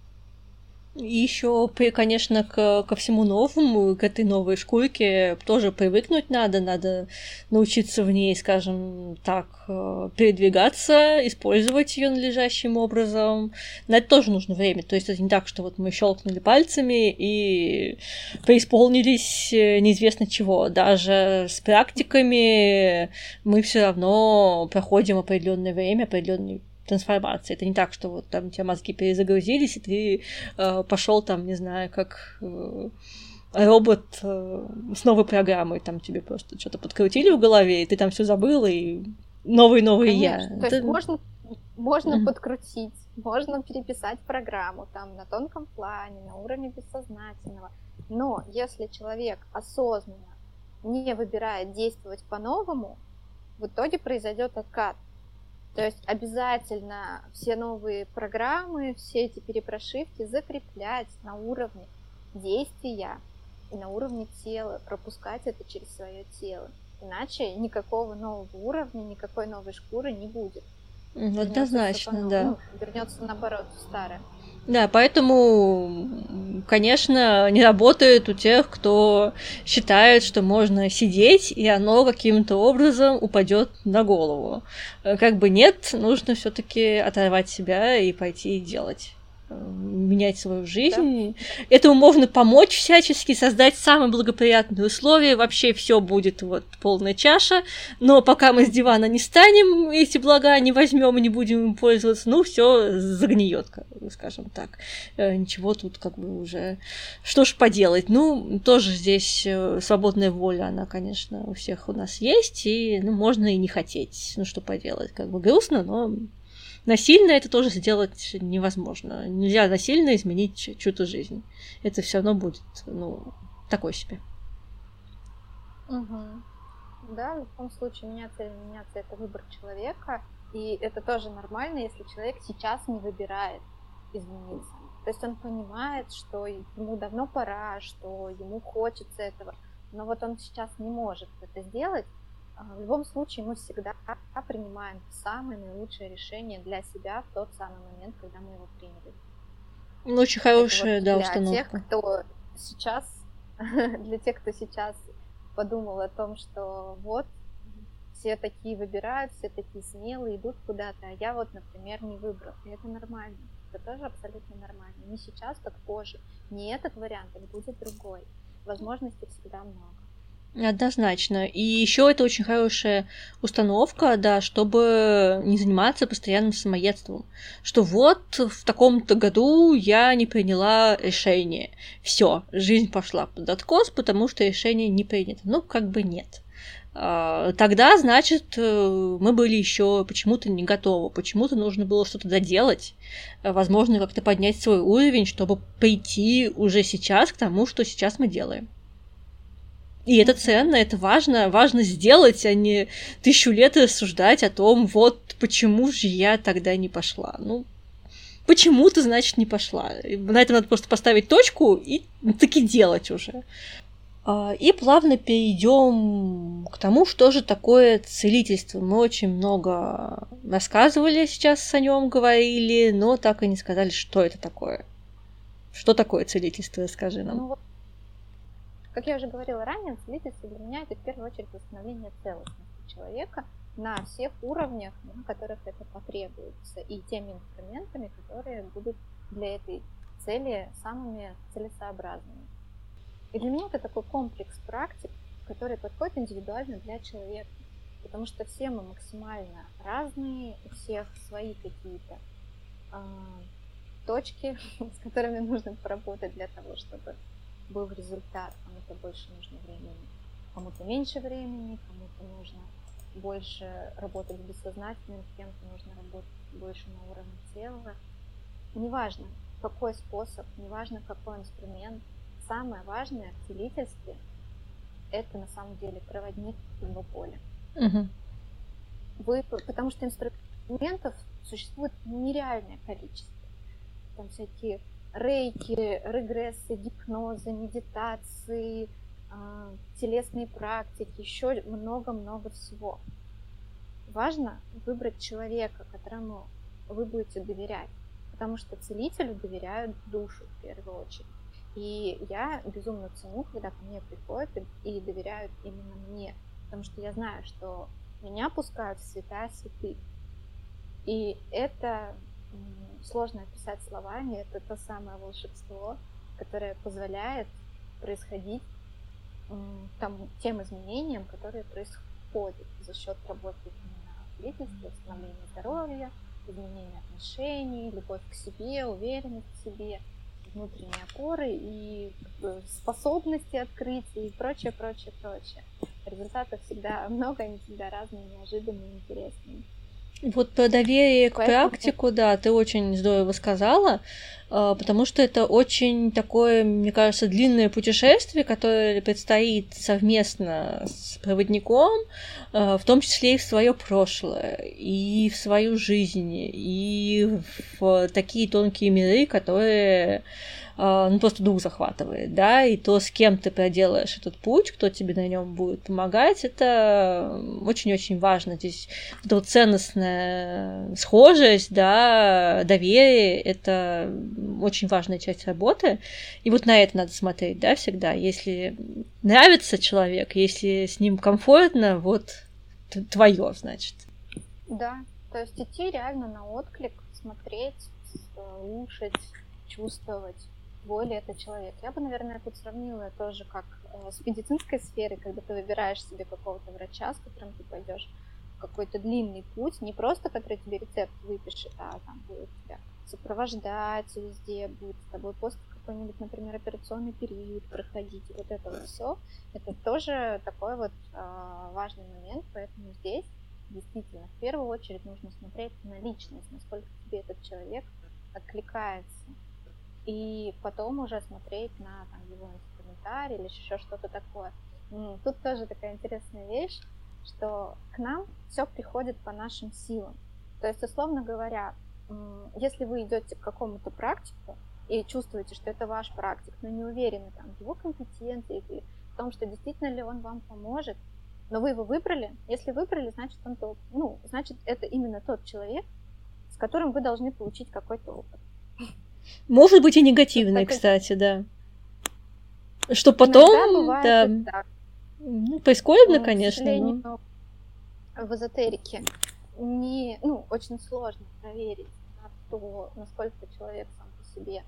И еще, конечно, к, ко всему новому, к этой новой шкурке тоже привыкнуть надо, надо научиться в ней, скажем так, э, передвигаться, использовать ее надлежащим образом. На это тоже нужно время. То есть это не так, что вот мы щелкнули пальцами и преисполнились э, неизвестно чего. Даже с практиками мы все равно проходим определенное время, определенный трансформации. Это не так, что вот там у тебя мозги перезагрузились, и ты э, пошел там, не знаю, как э, робот э, с новой программой, там тебе просто что-то подкрутили в голове, и ты там все забыл, и новый-новый я. То есть можно, можно подкрутить, можно переписать программу там на тонком плане, на уровне бессознательного. Но если человек осознанно не выбирает действовать по-новому, в итоге произойдет откат. То есть обязательно все новые программы, все эти перепрошивки закреплять на уровне действия и на уровне тела, пропускать это через свое тело. Иначе никакого нового уровня, никакой новой шкуры не будет. Однозначно, да. Ну, вернется наоборот в старое. Да, поэтому, конечно, не работает у тех, кто считает, что можно сидеть, и оно каким-то образом упадет на голову. Как бы нет, нужно все-таки оторвать себя и пойти делать менять свою жизнь. Да. Этому можно помочь всячески, создать самые благоприятные условия. Вообще все будет вот полная чаша. Но пока мы с дивана не станем, эти блага не возьмем и не будем им пользоваться, ну все загниет, скажем так. Э, ничего тут как бы уже. Что ж поделать? Ну, тоже здесь э, свободная воля, она, конечно, у всех у нас есть, и ну, можно и не хотеть. Ну, что поделать? Как бы грустно, но насильно это тоже сделать невозможно. Нельзя насильно изменить чью-то жизнь. Это все равно будет, ну, такой себе. Угу. Да, в любом случае меняться или меняться это выбор человека. И это тоже нормально, если человек сейчас не выбирает измениться. То есть он понимает, что ему давно пора, что ему хочется этого, но вот он сейчас не может это сделать, в любом случае мы всегда принимаем самое наилучшее решение для себя в тот самый момент, когда мы его приняли. Ну, очень хорошая, вот да, для установка. Тех, кто сейчас, для тех, кто сейчас подумал о том, что вот все такие выбирают, все такие смелые, идут куда-то, а я вот, например, не выбрал. И это нормально. Это тоже абсолютно нормально. Не сейчас, так позже. Не этот вариант, а будет другой. Возможностей всегда много. Однозначно. И еще это очень хорошая установка, да, чтобы не заниматься постоянным самоедством. Что вот в таком-то году я не приняла решение. Все, жизнь пошла под откос, потому что решение не принято. Ну, как бы нет. А, тогда, значит, э, мы были еще почему-то не готовы, почему-то нужно было что-то доделать, возможно, как-то поднять свой уровень, чтобы прийти уже сейчас к тому, что сейчас мы делаем. И это ценно, это важно, важно сделать, а не тысячу лет рассуждать о том, вот почему же я тогда не пошла. Ну, почему ты, значит, не пошла. На этом надо просто поставить точку и таки делать уже. А, и плавно перейдем к тому, что же такое целительство. Мы очень много рассказывали сейчас о нем, говорили, но так и не сказали, что это такое. Что такое целительство, расскажи нам. Как я уже говорила ранее, целительство для меня это в первую очередь восстановление целостности человека на всех уровнях, на которых это потребуется, и теми инструментами, которые будут для этой цели самыми целесообразными. И для меня это такой комплекс практик, который подходит индивидуально для человека, потому что все мы максимально разные, у всех свои какие-то э, точки, с которыми нужно поработать для того, чтобы был результат, кому-то больше нужно времени, кому-то меньше времени, кому-то нужно больше работать с бессознательным, с кем-то нужно работать больше на уровне тела. Неважно, какой способ, неважно, какой инструмент, самое важное в целительстве – это на самом деле проводник его поля. Угу. Вы, потому что инструментов существует нереальное количество. Там всякие рейки, регрессы, гипнозы, медитации, а, телесные практики, еще много-много всего. Важно выбрать человека, которому вы будете доверять, потому что целителю доверяют душу в первую очередь. И я безумно ценю, когда ко мне приходят и доверяют именно мне, потому что я знаю, что меня пускают в святая святых. И это сложно описать словами, это то самое волшебство, которое позволяет происходить там, тем изменениям, которые происходят за счет работы именно личности, восстановления здоровья, изменения отношений, любовь к себе, уверенность в себе, внутренние опоры и способности открытия и прочее, прочее, прочее. результатов всегда много, они всегда разные, неожиданные, интересные. Вот про доверие к Поэтому... практику, да, ты очень здорово сказала, а, потому что это очень такое, мне кажется, длинное путешествие, которое предстоит совместно с проводником, а, в том числе и в свое прошлое, и в свою жизнь, и в такие тонкие миры, которые ну, просто дух захватывает, да, и то, с кем ты проделаешь этот путь, кто тебе на нем будет помогать, это очень-очень важно. Здесь эта вот ценностная схожесть, да, доверие, это очень важная часть работы, и вот на это надо смотреть, да, всегда. Если нравится человек, если с ним комфортно, вот твое, значит. Да, то есть идти реально на отклик, смотреть, слушать, чувствовать твой ли это человек. Я бы, наверное, тут сравнила тоже как э, с медицинской сферой, когда ты выбираешь себе какого-то врача, с которым ты пойдешь какой-то длинный путь, не просто который тебе рецепт выпишет, а там будет тебя сопровождать везде, будет с тобой после какой-нибудь, например, операционный период проходить, вот это вот все, это тоже такой вот э, важный момент, поэтому здесь действительно в первую очередь нужно смотреть на личность, насколько тебе этот человек откликается и потом уже смотреть на там, его инструментарий или еще что-то такое. Тут тоже такая интересная вещь, что к нам все приходит по нашим силам. То есть, условно говоря, если вы идете к какому-то практику и чувствуете, что это ваш практик, но не уверены там, в его компетенциях или в том, что действительно ли он вам поможет, но вы его выбрали, если выбрали, значит, он тот, ну, значит, это именно тот человек, с которым вы должны получить какой-то опыт. Может быть и негативный, кстати, да. Что потом, да, ну, прискорбно, конечно. Но... В эзотерике не, ну, очень сложно проверить на то, насколько человек сам по себе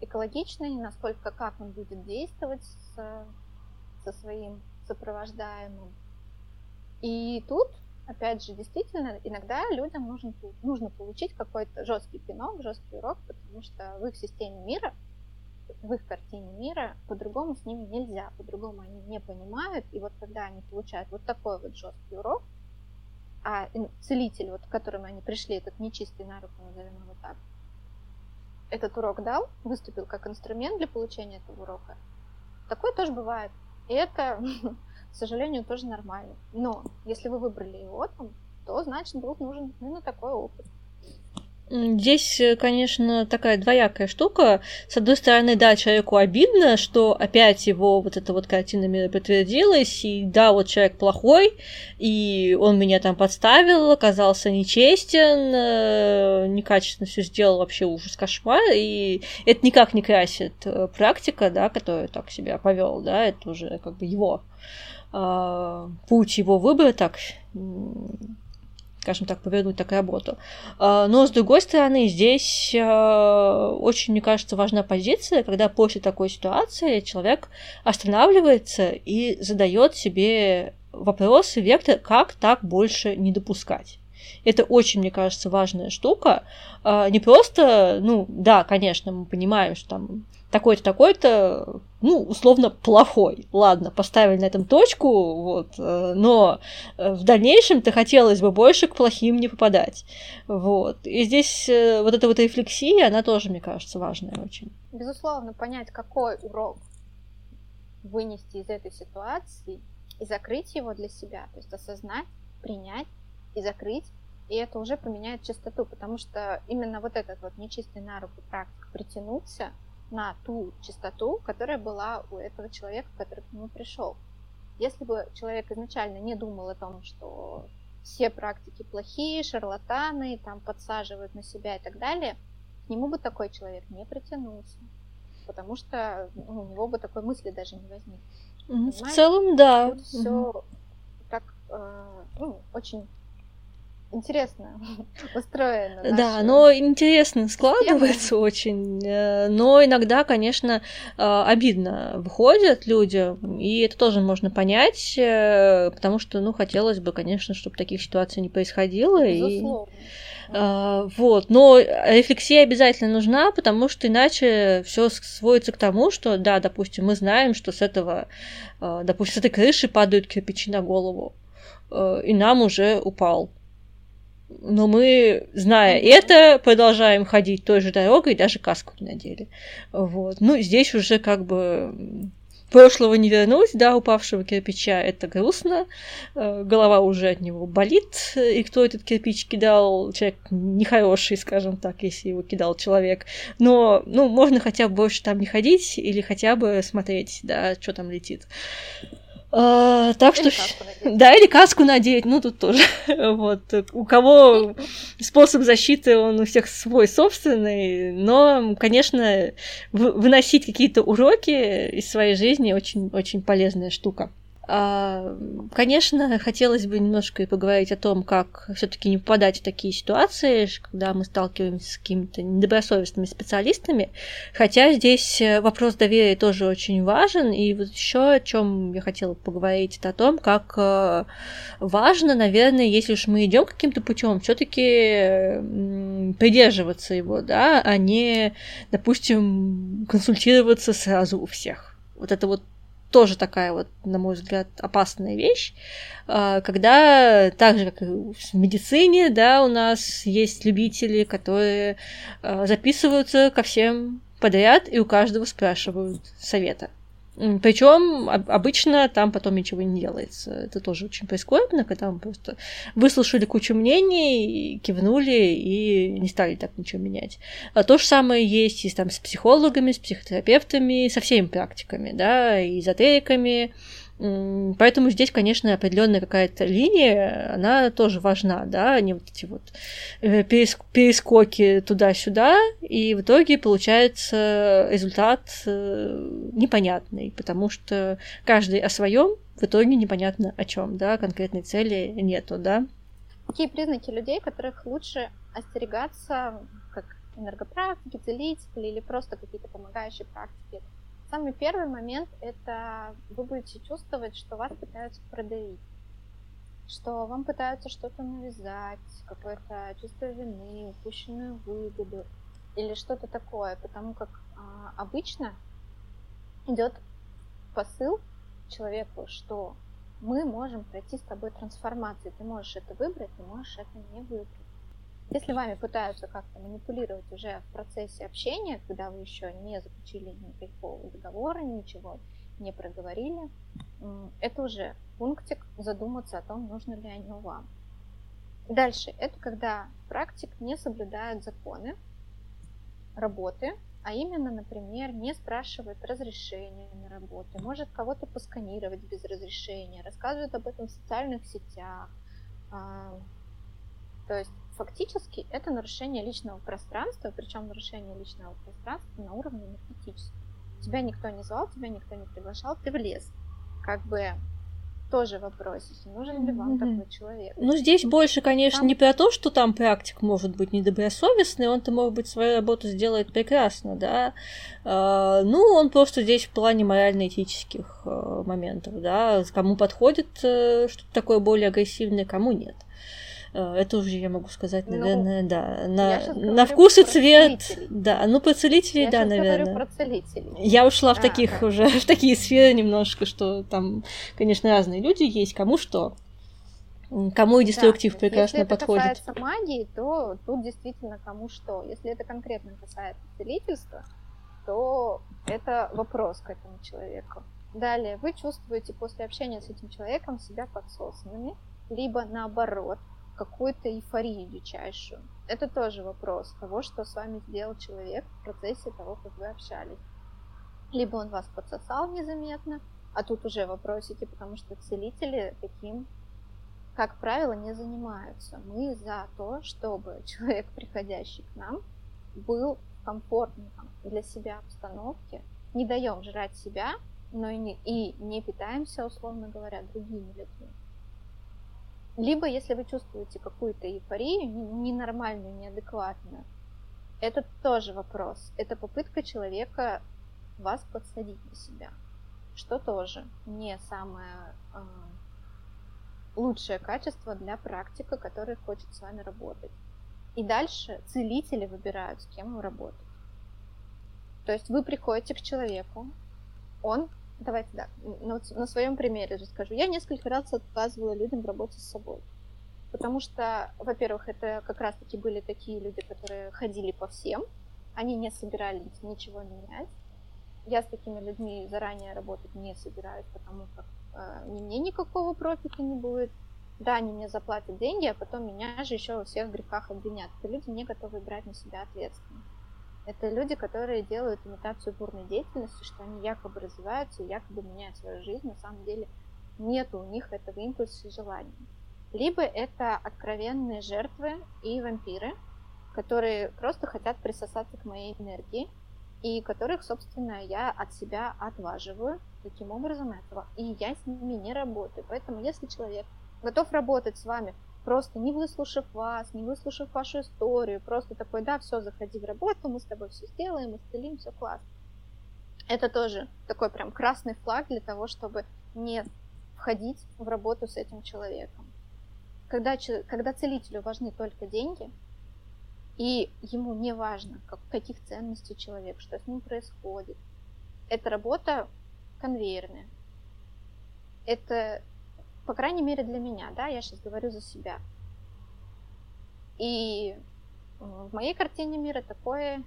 экологичный, насколько, как он будет действовать с, со своим сопровождаемым. И тут опять же, действительно, иногда людям нужен, нужно получить какой-то жесткий пинок, жесткий урок, потому что в их системе мира, в их картине мира, по-другому с ними нельзя, по-другому они не понимают, и вот когда они получают вот такой вот жесткий урок, а целитель, вот к которому они пришли, этот нечистый на руку, назовем его так, этот урок дал, выступил как инструмент для получения этого урока, такое тоже бывает. И это к сожалению, тоже нормально. Но если вы выбрали его там, то значит был нужен именно такой опыт. Здесь, э, конечно, такая двоякая штука. С одной стороны, да, человеку обидно, что опять его вот эта вот картина мира подтвердилась, и да, вот человек плохой, и он меня там подставил, оказался нечестен, э, некачественно все сделал, вообще ужас, кошмар, и это никак не красит э, практика, да, которая так себя повел, да, это уже как бы его а, путь его выбора так скажем так, повернуть так работу. А, но, с другой стороны, здесь а, очень, мне кажется, важна позиция, когда после такой ситуации человек останавливается и задает себе вопросы, вектор, как так больше не допускать. Это очень, мне кажется, важная штука. Не просто, ну, да, конечно, мы понимаем, что там такой-то, такой-то, ну, условно, плохой. Ладно, поставили на этом точку, вот, э, но э, в дальнейшем ты хотелось бы больше к плохим не попадать. Вот. И здесь э, вот эта вот рефлексия, она тоже, мне кажется, важная очень. Безусловно, понять, какой урок вынести из этой ситуации и закрыть его для себя, то есть осознать, принять и закрыть, и это уже поменяет частоту, потому что именно вот этот вот нечистый на руку практик притянуться – на ту частоту, которая была у этого человека, который к нему пришел. Если бы человек изначально не думал о том, что все практики плохие, шарлатаны, там подсаживают на себя и так далее, к нему бы такой человек не притянулся, потому что ну, у него бы такой мысли даже не возникло. В целом, да. Тут все так, э, ну, очень интересно устроено. Да, но интересно складывается очень. Э, но иногда, конечно, э, обидно выходят люди, и это тоже можно понять, э, потому что, ну, хотелось бы, конечно, чтобы таких ситуаций не происходило. Безусловно. И... Вот, но рефлексия обязательно нужна, потому что иначе все сводится к тому, что, да, допустим, мы знаем, что с этого, допустим, с этой крыши падают кирпичи на голову, и нам уже упал но мы, зная это, продолжаем ходить той же дорогой, даже каску не надели. Вот. Ну, здесь уже как бы прошлого не вернуть, да, упавшего кирпича, это грустно, э, голова уже от него болит, и кто этот кирпич кидал, человек нехороший, скажем так, если его кидал человек, но, ну, можно хотя бы больше там не ходить или хотя бы смотреть, да, что там летит. А, так или что... Да, или каску надеть, ну тут тоже. вот. У кого способ защиты, он у всех свой собственный, но, конечно, выносить какие-то уроки из своей жизни очень-очень полезная штука. Конечно, хотелось бы немножко и поговорить о том, как все-таки не попадать в такие ситуации, когда мы сталкиваемся с какими-то недобросовестными специалистами. Хотя здесь э, вопрос доверия тоже очень важен. И вот еще о чем я хотела поговорить, это о том, как э, важно, наверное, если уж мы идем каким-то путем, все-таки придерживаться его, да, а не, допустим, консультироваться сразу у всех. Вот это вот тоже такая вот, на мой взгляд, опасная вещь, а, когда так же, как и в медицине, да, у нас есть любители, которые а, записываются ко всем подряд и у каждого спрашивают совета. Причем обычно там потом ничего не делается. Это тоже очень прискорбно, когда мы просто выслушали кучу мнений, кивнули и не стали так ничего менять. А то же самое есть и там с психологами, с психотерапевтами, со всеми практиками, да, и эзотериками, Поэтому здесь, конечно, определенная какая-то линия, она тоже важна, да, не вот эти вот э, перескоки туда-сюда, и в итоге получается результат э, непонятный, потому что каждый о своем в итоге непонятно о чем, да, конкретной цели нету, да. Какие признаки людей, которых лучше остерегаться, как энергопрактики, целители или просто какие-то помогающие практики? Самый первый момент – это вы будете чувствовать, что вас пытаются продавить, что вам пытаются что-то навязать, какое-то чувство вины, упущенную выгоду или что-то такое, потому как а, обычно идет посыл человеку, что мы можем пройти с тобой трансформацию, ты можешь это выбрать, ты можешь это не выбрать. Если вами пытаются как-то манипулировать уже в процессе общения, когда вы еще не заключили никакого договора, ничего не проговорили, это уже пунктик задуматься о том, нужно ли они вам. Дальше, это когда практик не соблюдает законы работы, а именно, например, не спрашивает разрешения на работу, может кого-то посканировать без разрешения, рассказывает об этом в социальных сетях. А, то есть фактически это нарушение личного пространства, причем нарушение личного пространства на уровне энергетическом. Тебя никто не звал, тебя никто не приглашал, ты влез. Как бы тоже вопрос, нужен ли вам mm-hmm. такой человек. Ну, здесь больше, конечно, там... не про то, что там практик может быть недобросовестный, он-то, может быть, свою работу сделает прекрасно, да. Uh, ну, он просто здесь в плане морально-этических uh, моментов, да, кому подходит uh, что-то такое более агрессивное, кому нет. Э, это уже я могу сказать, ну, наверное, ну, да. На, на вкус и цвет. Да, ну про целителей, я да, наверное. про целителей. Я ушла а, в таких да. уже, в такие сферы немножко, что там, конечно, разные люди есть, кому что. Кому и деструктив да, прекрасно если подходит. Если это касается магии, то тут действительно кому что. Если это конкретно касается целительства, то это вопрос к этому человеку. Далее, вы чувствуете после общения с этим человеком себя подсосанными, либо наоборот, какую-то эйфорию дичайшую. Это тоже вопрос того, что с вами сделал человек в процессе того, как вы общались. Либо он вас подсосал незаметно, а тут уже вопросики, потому что целители таким, как правило, не занимаются. Мы за то, чтобы человек, приходящий к нам, был в комфортной для себя обстановке, не даем жрать себя, но и не, и не питаемся, условно говоря, другими людьми. Либо, если вы чувствуете какую-то эйфорию, ненормальную, неадекватную, это тоже вопрос. Это попытка человека вас подсадить на себя, что тоже не самое э, лучшее качество для практика, который хочет с вами работать. И дальше целители выбирают, с кем им работать. То есть вы приходите к человеку, он, давайте да, на, на своем примере же скажу, я несколько раз отказывала людям в работе с собой. Потому что, во-первых, это как раз-таки были такие люди, которые ходили по всем, они не собирались ничего менять. Я с такими людьми заранее работать не собираюсь, потому как э, мне никакого профита не будет. Да, они мне заплатят деньги, а потом меня же еще во всех грехах обвинят. Это люди не готовы брать на себя ответственность. Это люди, которые делают имитацию бурной деятельности, что они якобы развиваются, якобы меняют свою жизнь. На самом деле нет у них этого импульса и желания либо это откровенные жертвы и вампиры, которые просто хотят присосаться к моей энергии, и которых, собственно, я от себя отваживаю таким образом этого, и я с ними не работаю. Поэтому, если человек готов работать с вами, просто не выслушав вас, не выслушав вашу историю, просто такой, да, все, заходи в работу, мы с тобой все сделаем, исцелим, все классно. Это тоже такой прям красный флаг для того, чтобы не входить в работу с этим человеком когда, когда целителю важны только деньги, и ему не важно, как, каких ценностей человек, что с ним происходит, эта работа конвейерная. Это, по крайней мере, для меня, да, я сейчас говорю за себя. И в моей картине мира такое,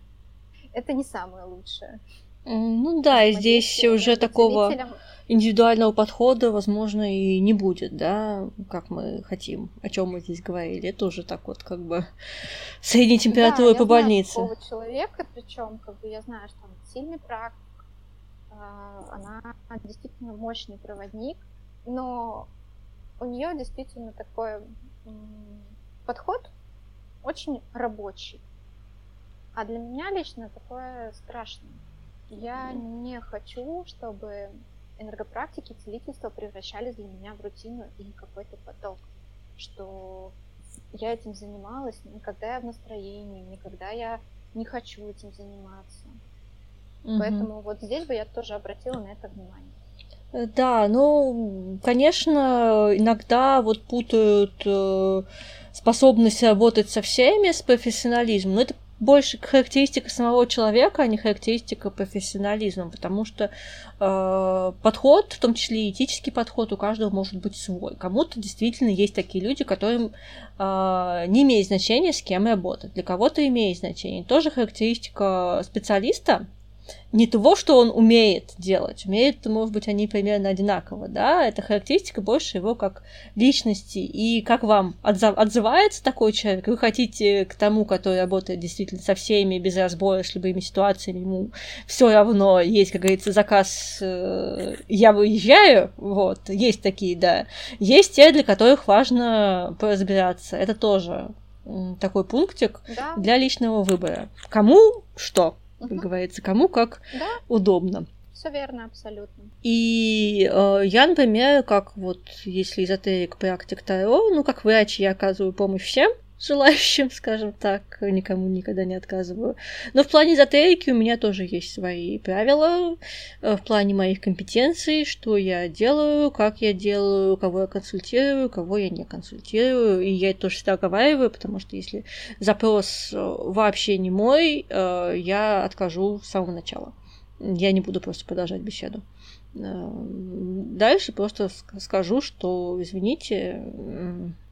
это не самое лучшее. Ну да, и здесь уже такого индивидуального подхода, возможно, и не будет, да, как мы хотим, о чем мы здесь говорили. Это уже так вот как бы средней температуры да, по больнице. Знаю такого человека, причем как бы я знаю, что он сильный практик, а, она действительно мощный проводник, но у нее действительно такой подход очень рабочий. А для меня лично такое страшное. Я не хочу, чтобы энергопрактики, целительства превращались для меня в рутину и какой-то поток. Что я этим занималась, никогда я в настроении, никогда я не хочу этим заниматься. Угу. Поэтому вот здесь бы я тоже обратила на это внимание. Да, ну, конечно, иногда вот путают э, способность работать со всеми с профессионализмом. Но это больше характеристика самого человека, а не характеристика профессионализма, потому что э, подход, в том числе и этический подход, у каждого может быть свой. Кому-то действительно есть такие люди, которым э, не имеет значения, с кем работать. Для кого-то имеет значение. Тоже характеристика специалиста, не того, что он умеет делать. Умеет, может быть, они примерно одинаково, да, это характеристика больше его как личности. И как вам отзывается такой человек? Вы хотите к тому, который работает действительно со всеми, без разбора, с любыми ситуациями, ему все равно есть, как говорится, заказ э, «я выезжаю», вот, есть такие, да. Есть те, для которых важно поразбираться. Это тоже такой пунктик да. для личного выбора. Кому что? Как угу. говорится, кому как да. удобно. Все верно, абсолютно. И э, я, например, как вот, если эзотерик, практик Таро, ну, как врач я оказываю помощь всем, желающим, скажем так, никому никогда не отказываю. Но в плане эзотерики у меня тоже есть свои правила, э, в плане моих компетенций, что я делаю, как я делаю, кого я консультирую, кого я не консультирую. И я это тоже всегда оговариваю, потому что если запрос э, вообще не мой, э, я откажу с самого начала. Я не буду просто продолжать беседу. Дальше просто скажу, что, извините,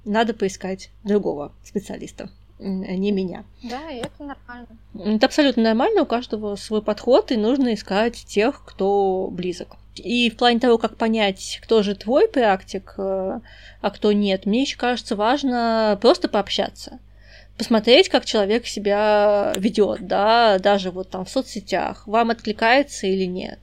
надо поискать другого специалиста а не меня. Да, и это нормально. Это абсолютно нормально, у каждого свой подход, и нужно искать тех, кто близок. И в плане того, как понять, кто же твой практик, э, а кто нет, мне еще кажется важно просто пообщаться посмотреть, как человек себя ведет, да, даже вот там в соцсетях, вам откликается или нет.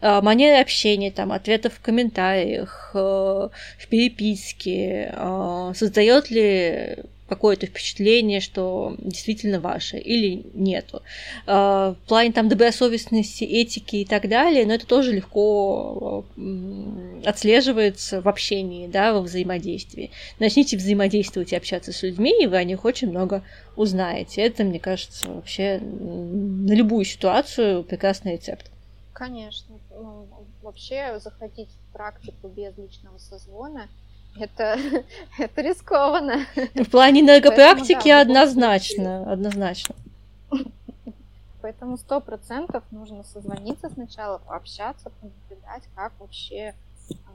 А, манера общения, там, ответов в комментариях, э, в переписке, а, создает ли какое-то впечатление, что действительно ваше или нету. А, в плане там добросовестности, этики и так далее, но это тоже легко отслеживается в общении, да, во взаимодействии. Начните взаимодействовать и общаться с людьми, и вы о них очень много узнаете. Это, мне кажется, вообще на любую ситуацию прекрасный рецепт. Конечно. Ну, вообще заходить в практику без личного созвона это, это рискованно. В плане энергопрактики да, однозначно, однозначно. Поэтому сто процентов нужно созвониться сначала, пообщаться, понаблюдать, как вообще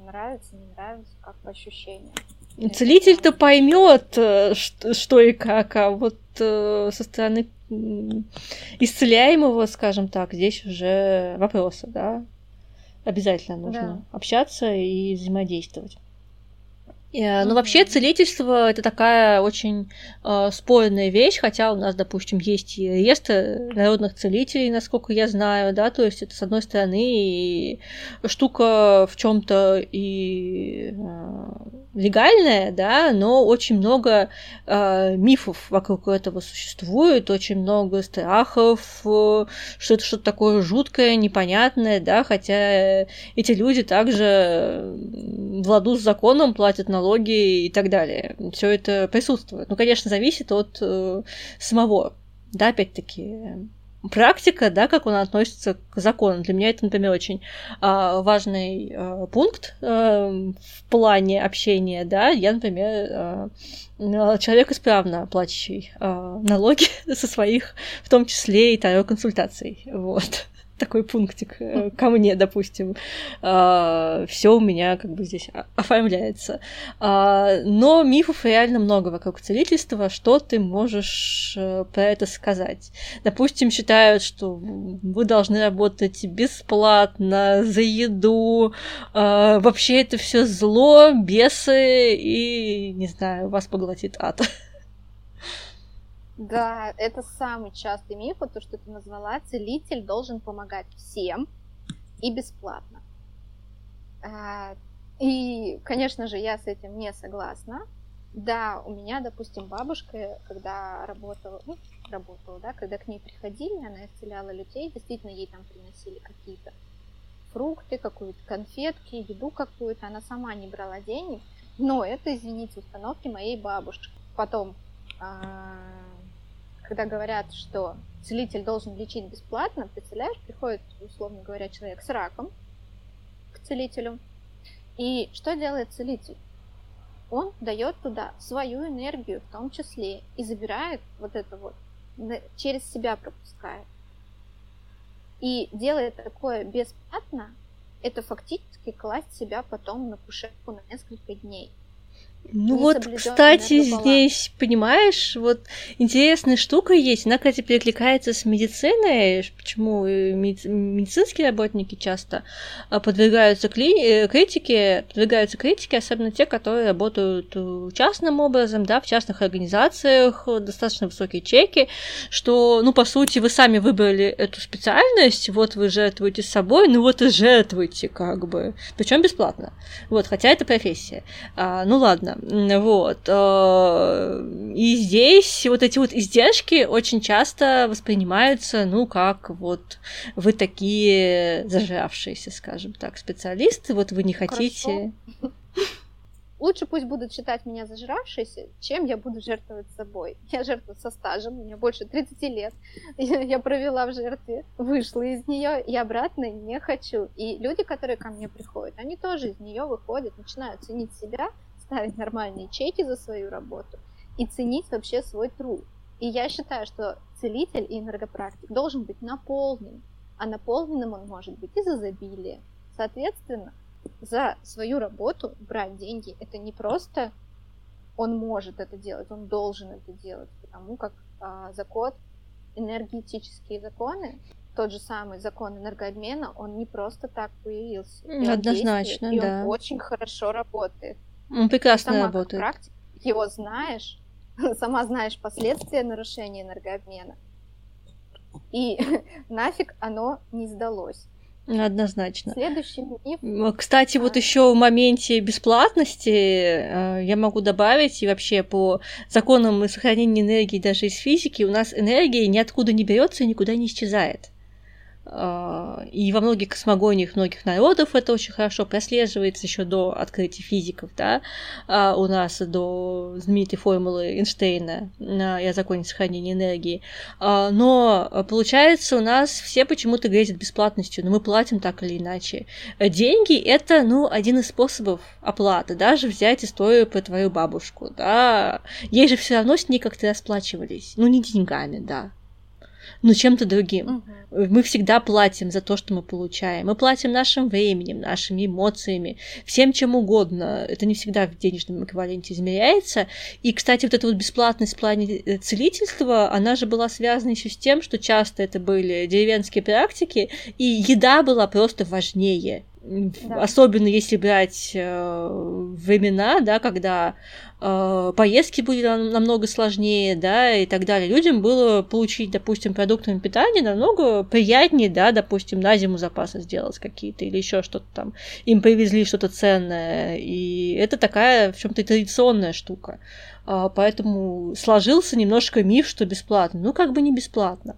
нравится, не нравится, как по ощущениям. Целитель-то поймет, э, что и как, а вот э, со стороны исцеляемого, скажем так, здесь уже вопросы, да. Обязательно нужно да. общаться и взаимодействовать. Э, ну, вообще, целительство это такая очень э, спорная вещь, хотя у нас, допустим, есть и реестр народных целителей, насколько я знаю, да, то есть это, с одной стороны, штука в чем-то и э, легальная, да, но очень много э, мифов вокруг этого существует, очень много страхов, э, что это что-то такое жуткое, непонятное, да, хотя эти люди также в ладу с законом платят налоги и так далее. Все это присутствует. Ну, конечно, зависит от э, самого, да, опять-таки практика, да, как он относится к закону. Для меня это, например, очень а, важный а, пункт а, в плане общения, да. Я, например, а, человек исправно платящий а, налоги со своих, в том числе и таро консультаций, вот такой пунктик э, ко мне, допустим. А, Все у меня как бы здесь оформляется. А, но мифов реально много вокруг целительства. Что ты можешь э, про это сказать? Допустим, считают, что вы должны работать бесплатно, за еду. А, вообще это все зло, бесы и, не знаю, вас поглотит ад. Да, это самый частый миф, вот то, что ты назвала, целитель должен помогать всем и бесплатно. А, и, конечно же, я с этим не согласна. Да, у меня, допустим, бабушка, когда работала, ну, работала, да, когда к ней приходили, она исцеляла людей, действительно ей там приносили какие-то фрукты, какую-то конфетки, еду какую-то, она сама не брала денег, но это, извините, установки моей бабушки. Потом а, когда говорят, что целитель должен лечить бесплатно, представляешь, приходит, условно говоря, человек с раком к целителю. И что делает целитель? Он дает туда свою энергию в том числе и забирает вот это вот, через себя пропускает. И делая такое бесплатно, это фактически класть себя потом на кушетку на несколько дней. Ну вот, кстати, здесь, понимаешь, вот интересная штука есть. Она, кстати, перекликается с медициной. Почему медицинские работники часто а, подвергаются кли- э, критике, подвергаются критике, особенно те, которые работают частным образом, да, в частных организациях, достаточно высокие чеки, что, ну, по сути, вы сами выбрали эту специальность, вот вы жертвуете собой, ну вот и жертвуете, как бы. Причем бесплатно. Вот, хотя это профессия. А, ну ладно. Вот. Э, и здесь вот эти вот издержки очень часто воспринимаются, ну, как вот вы такие зажравшиеся, скажем так, специалисты, вот вы не хотите... Хорошо. Лучше пусть будут считать меня зажравшейся, чем я буду жертвовать собой. Я жертвую со стажем, мне больше 30 лет. Я провела в жертве, вышла из нее и обратно не хочу. И люди, которые ко мне приходят, они тоже из нее выходят, начинают ценить себя, ставить нормальные чеки за свою работу и ценить вообще свой труд. И я считаю, что целитель и энергопрактик должен быть наполнен, а наполненным он может быть из изобилия. Соответственно, за свою работу брать деньги это не просто он может это делать, он должен это делать, потому как а, закон, энергетические законы, тот же самый закон энергообмена, он не просто так появился. Однозначно, и да. он очень хорошо работает. Он прекрасно сама работает. Как практик, его знаешь, сама знаешь последствия нарушения энергообмена. И нафиг оно не сдалось. Однозначно. Следующий миф. Кстати, а. вот еще в моменте бесплатности э, я могу добавить, и вообще по законам сохранения энергии даже из физики, у нас энергия ниоткуда не берется и никуда не исчезает. А, и во многих космогониях многих народов это очень хорошо прослеживается еще до открытия физиков, да, а, у нас до знаменитой формулы Эйнштейна о законе сохранения энергии. А, но получается, у нас все почему-то грезят бесплатностью, но мы платим так или иначе. Деньги — это, ну, один из способов оплаты. Даже взять историю про твою бабушку, да, ей же все равно с ней как-то расплачивались. Ну, не деньгами, да, но чем-то другим. Угу. Мы всегда платим за то, что мы получаем. Мы платим нашим временем, нашими эмоциями, всем чем угодно. Это не всегда в денежном эквиваленте измеряется. И, кстати, вот эта вот бесплатность в плане э, целительства, она же была связана еще с тем, что часто это были деревенские практики, и еда была просто важнее. Да. Особенно если брать э, времена, да, когда э, поездки были намного сложнее, да, и так далее. Людям было получить, допустим, продуктами питания намного приятнее, да, допустим, на зиму запасы сделать какие-то или еще что-то там. Им привезли что-то ценное, и это такая в чем-то традиционная штука. Э, поэтому сложился немножко миф, что бесплатно. Ну, как бы не бесплатно.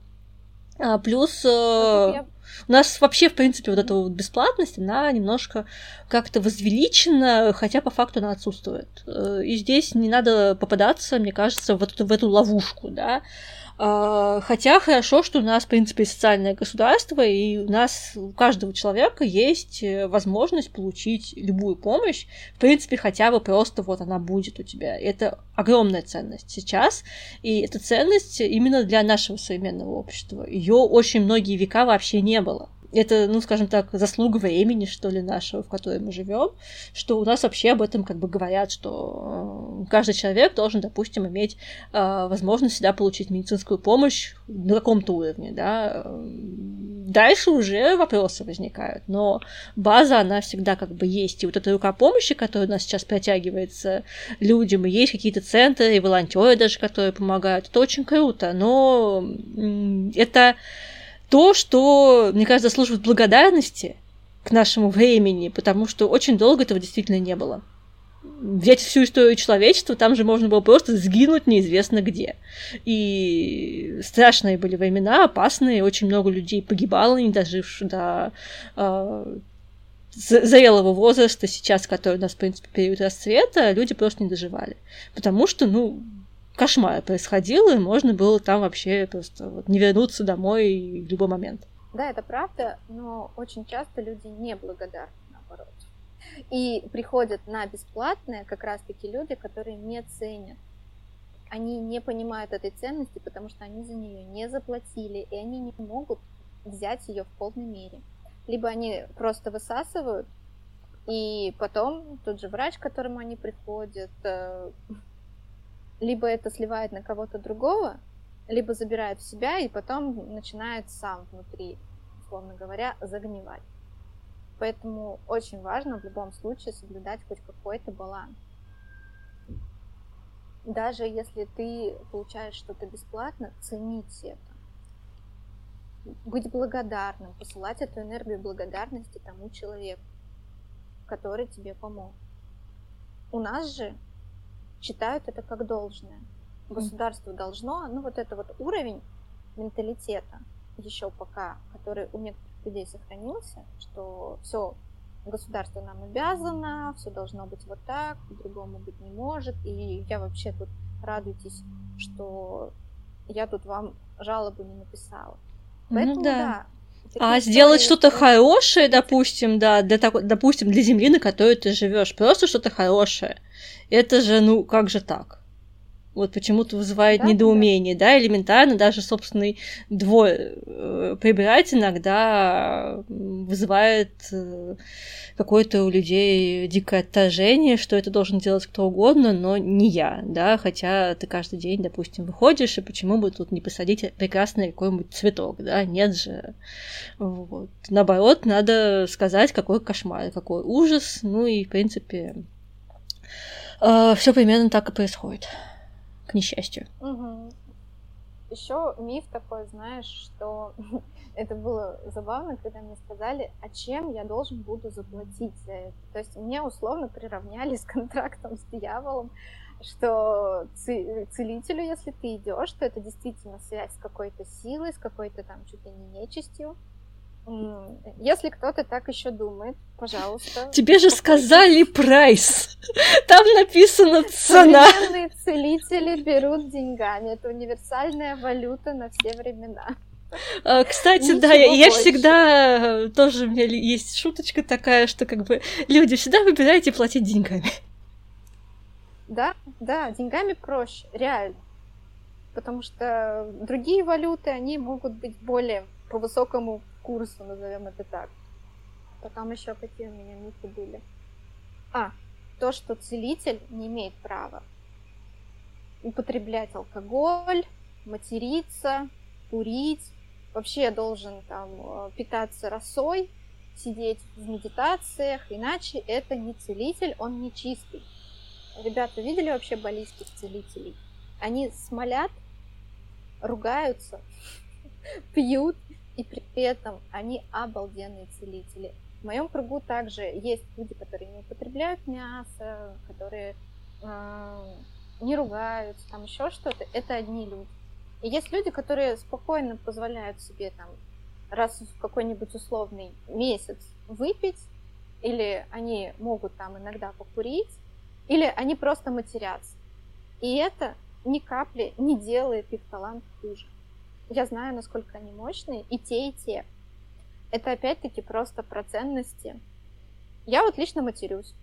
А, плюс... Э, у нас вообще, в принципе, вот эта вот бесплатность, она немножко как-то возвеличена, хотя по факту она отсутствует. Э, и здесь не надо попадаться, мне кажется, в эту, в эту ловушку, да. А, хотя хорошо, что у нас, в принципе, социальное государство, и у нас у каждого человека есть э, возможность получить любую помощь, в принципе, хотя бы просто вот она будет у тебя. Это огромная ценность сейчас, и эта ценность именно для нашего современного общества. Ее очень многие века вообще не было это, ну, скажем так, заслуга времени, что ли, нашего, в котором мы живем, что у нас вообще об этом как бы говорят, что э, каждый человек должен, допустим, иметь э, возможность всегда получить медицинскую помощь на каком-то уровне, да. Дальше уже вопросы возникают, но база, она всегда как бы есть. И вот эта рука помощи, которая у нас сейчас протягивается людям, и есть какие-то центры, и волонтеры даже, которые помогают, это очень круто, но это то, что, мне кажется, заслуживает благодарности к нашему времени, потому что очень долго этого действительно не было. Взять всю историю человечества, там же можно было просто сгинуть неизвестно где. И страшные были времена, опасные, очень много людей погибало, не доживших до э, зрелого возраста сейчас, который у нас, в принципе, период расцвета, люди просто не доживали. Потому что, ну, кошмар происходил, и можно было там вообще просто вот не вернуться домой в любой момент. Да, это правда, но очень часто люди не благодарны, наоборот. И приходят на бесплатное как раз-таки люди, которые не ценят. Они не понимают этой ценности, потому что они за нее не заплатили, и они не могут взять ее в полной мере. Либо они просто высасывают, и потом тот же врач, к которому они приходят, э, либо это сливает на кого-то другого, либо забирает в себя и потом начинает сам внутри, условно говоря, загнивать. Поэтому очень важно в любом случае соблюдать хоть какой-то баланс. Даже если ты получаешь что-то бесплатно, ценить это. Быть благодарным, посылать эту энергию благодарности тому человеку, который тебе помог. У нас же считают это как должное. Государство должно, ну вот это вот уровень менталитета еще пока, который у некоторых людей сохранился, что все государство нам обязано, все должно быть вот так, по-другому быть не может, и я вообще тут радуйтесь, что я тут вам жалобу не написала. Ну Поэтому ну, да. да а сделать что-то хорошее, допустим, да, для такой, допустим, для земли, на которой ты живешь, просто что-то хорошее. Это же, ну, как же так? Вот почему-то вызывает да, недоумение, да. да, элементарно, даже собственный двор э, прибирать иногда вызывает э, какое-то у людей дикое отторжение, что это должен делать кто угодно, но не я, да, хотя ты каждый день, допустим, выходишь, и почему бы тут не посадить прекрасный какой-нибудь цветок, да, нет же. Вот. Наоборот, надо сказать, какой кошмар, какой ужас, ну и, в принципе, э, все примерно так и происходит, к несчастью. Угу. еще миф такой, знаешь, что это было забавно, когда мне сказали, а чем я должен буду заплатить за это. То есть мне условно приравняли с контрактом с дьяволом, что целителю, если ты идешь, то это действительно связь с какой-то силой, с какой-то там чуть ли не нечистью. Если кто-то так еще думает, пожалуйста. Тебе же сказали прайс. Там написана цена. Современные целители берут деньгами. Это универсальная валюта на все времена. А, кстати, Ничего да, я, я всегда тоже у меня есть шуточка такая, что как бы люди всегда выбираете платить деньгами. Да, да, деньгами проще, реально. Потому что другие валюты, они могут быть более по высокому курсу, назовем это так. Потом еще какие у меня мифы были. А, то, что целитель не имеет права употреблять алкоголь, материться, курить, вообще должен там э, питаться росой, сидеть в медитациях, иначе это не целитель, он не чистый. Ребята, видели вообще баллистских целителей? Они смолят, ругаются, пьют, и при этом они обалденные целители. В моем кругу также есть люди, которые не употребляют мясо, которые э, не ругаются, там еще что-то. Это одни люди. И есть люди, которые спокойно позволяют себе там раз в какой-нибудь условный месяц выпить, или они могут там иногда покурить, или они просто матерятся. И это ни капли не делает их талант хуже. Я знаю, насколько они мощные, и те, и те. Это опять-таки просто про ценности. Я вот лично матерюсь.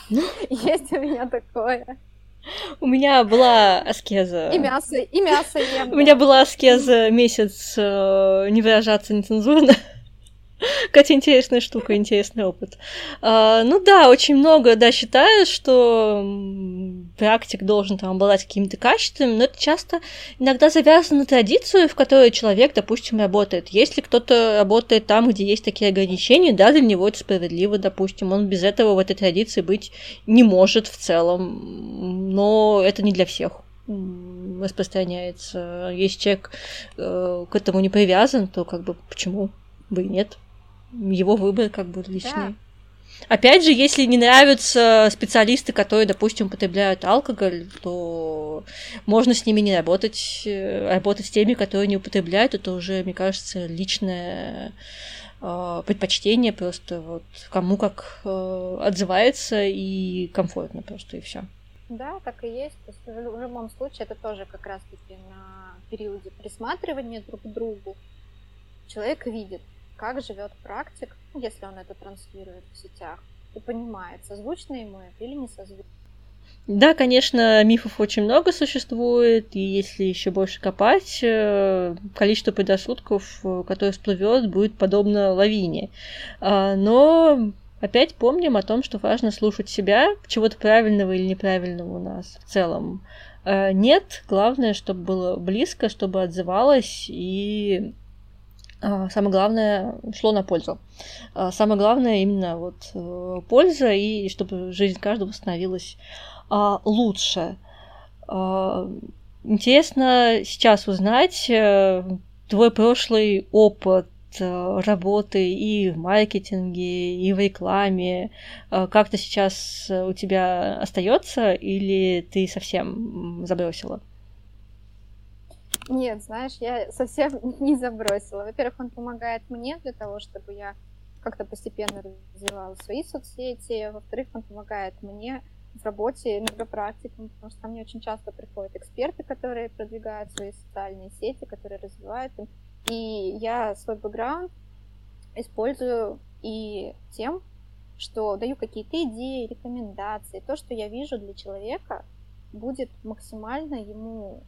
Есть у меня такое. У меня была аскеза. И мясо, и мясо ем. У меня была аскеза месяц э, не выражаться нецензурно. Катя, интересная штука, интересный опыт. А, ну да, очень много, да, считают, что практик должен там обладать какими-то качествами, но это часто иногда завязано на традицию, в которой человек, допустим, работает. Если кто-то работает там, где есть такие ограничения, да, для него это справедливо, допустим, он без этого в этой традиции быть не может в целом, но это не для всех распространяется. Если человек э, к этому не привязан, то как бы почему бы и нет? Его выбор как бы личный. Да. Опять же, если не нравятся специалисты, которые, допустим, употребляют алкоголь, то можно с ними не работать. Э, работать с теми, которые не употребляют, это уже, мне кажется, личное э, предпочтение просто вот кому как э, отзывается и комфортно просто и все. Да, так и есть. То есть в любом случае это тоже как раз-таки на периоде присматривания друг к другу. Человек видит, как живет практик, если он это транслирует в сетях, и понимает, созвучно ему это или не созвучно. Да, конечно, мифов очень много существует, и если еще больше копать, э, количество предрассудков, э, которое всплывет, будет подобно лавине. А, но опять помним о том, что важно слушать себя, чего-то правильного или неправильного у нас в целом э, нет. Главное, чтобы было близко, чтобы отзывалось и а, самое главное шло на пользу. А, самое главное именно вот э, польза и чтобы жизнь каждого становилась а, лучше. Интересно сейчас узнать э, твой прошлый опыт э, работы и в маркетинге, и в рекламе. Как-то сейчас у тебя остается или ты совсем забросила? Нет, знаешь, я совсем не забросила. Во-первых, он помогает мне для того, чтобы я как-то постепенно развивала свои соцсети. Во-вторых, он помогает мне в работе практикам, потому что ко мне очень часто приходят эксперты, которые продвигают свои социальные сети, которые развивают им. И я свой бэкграунд использую и тем, что даю какие-то идеи, рекомендации. То, что я вижу для человека, будет максимально ему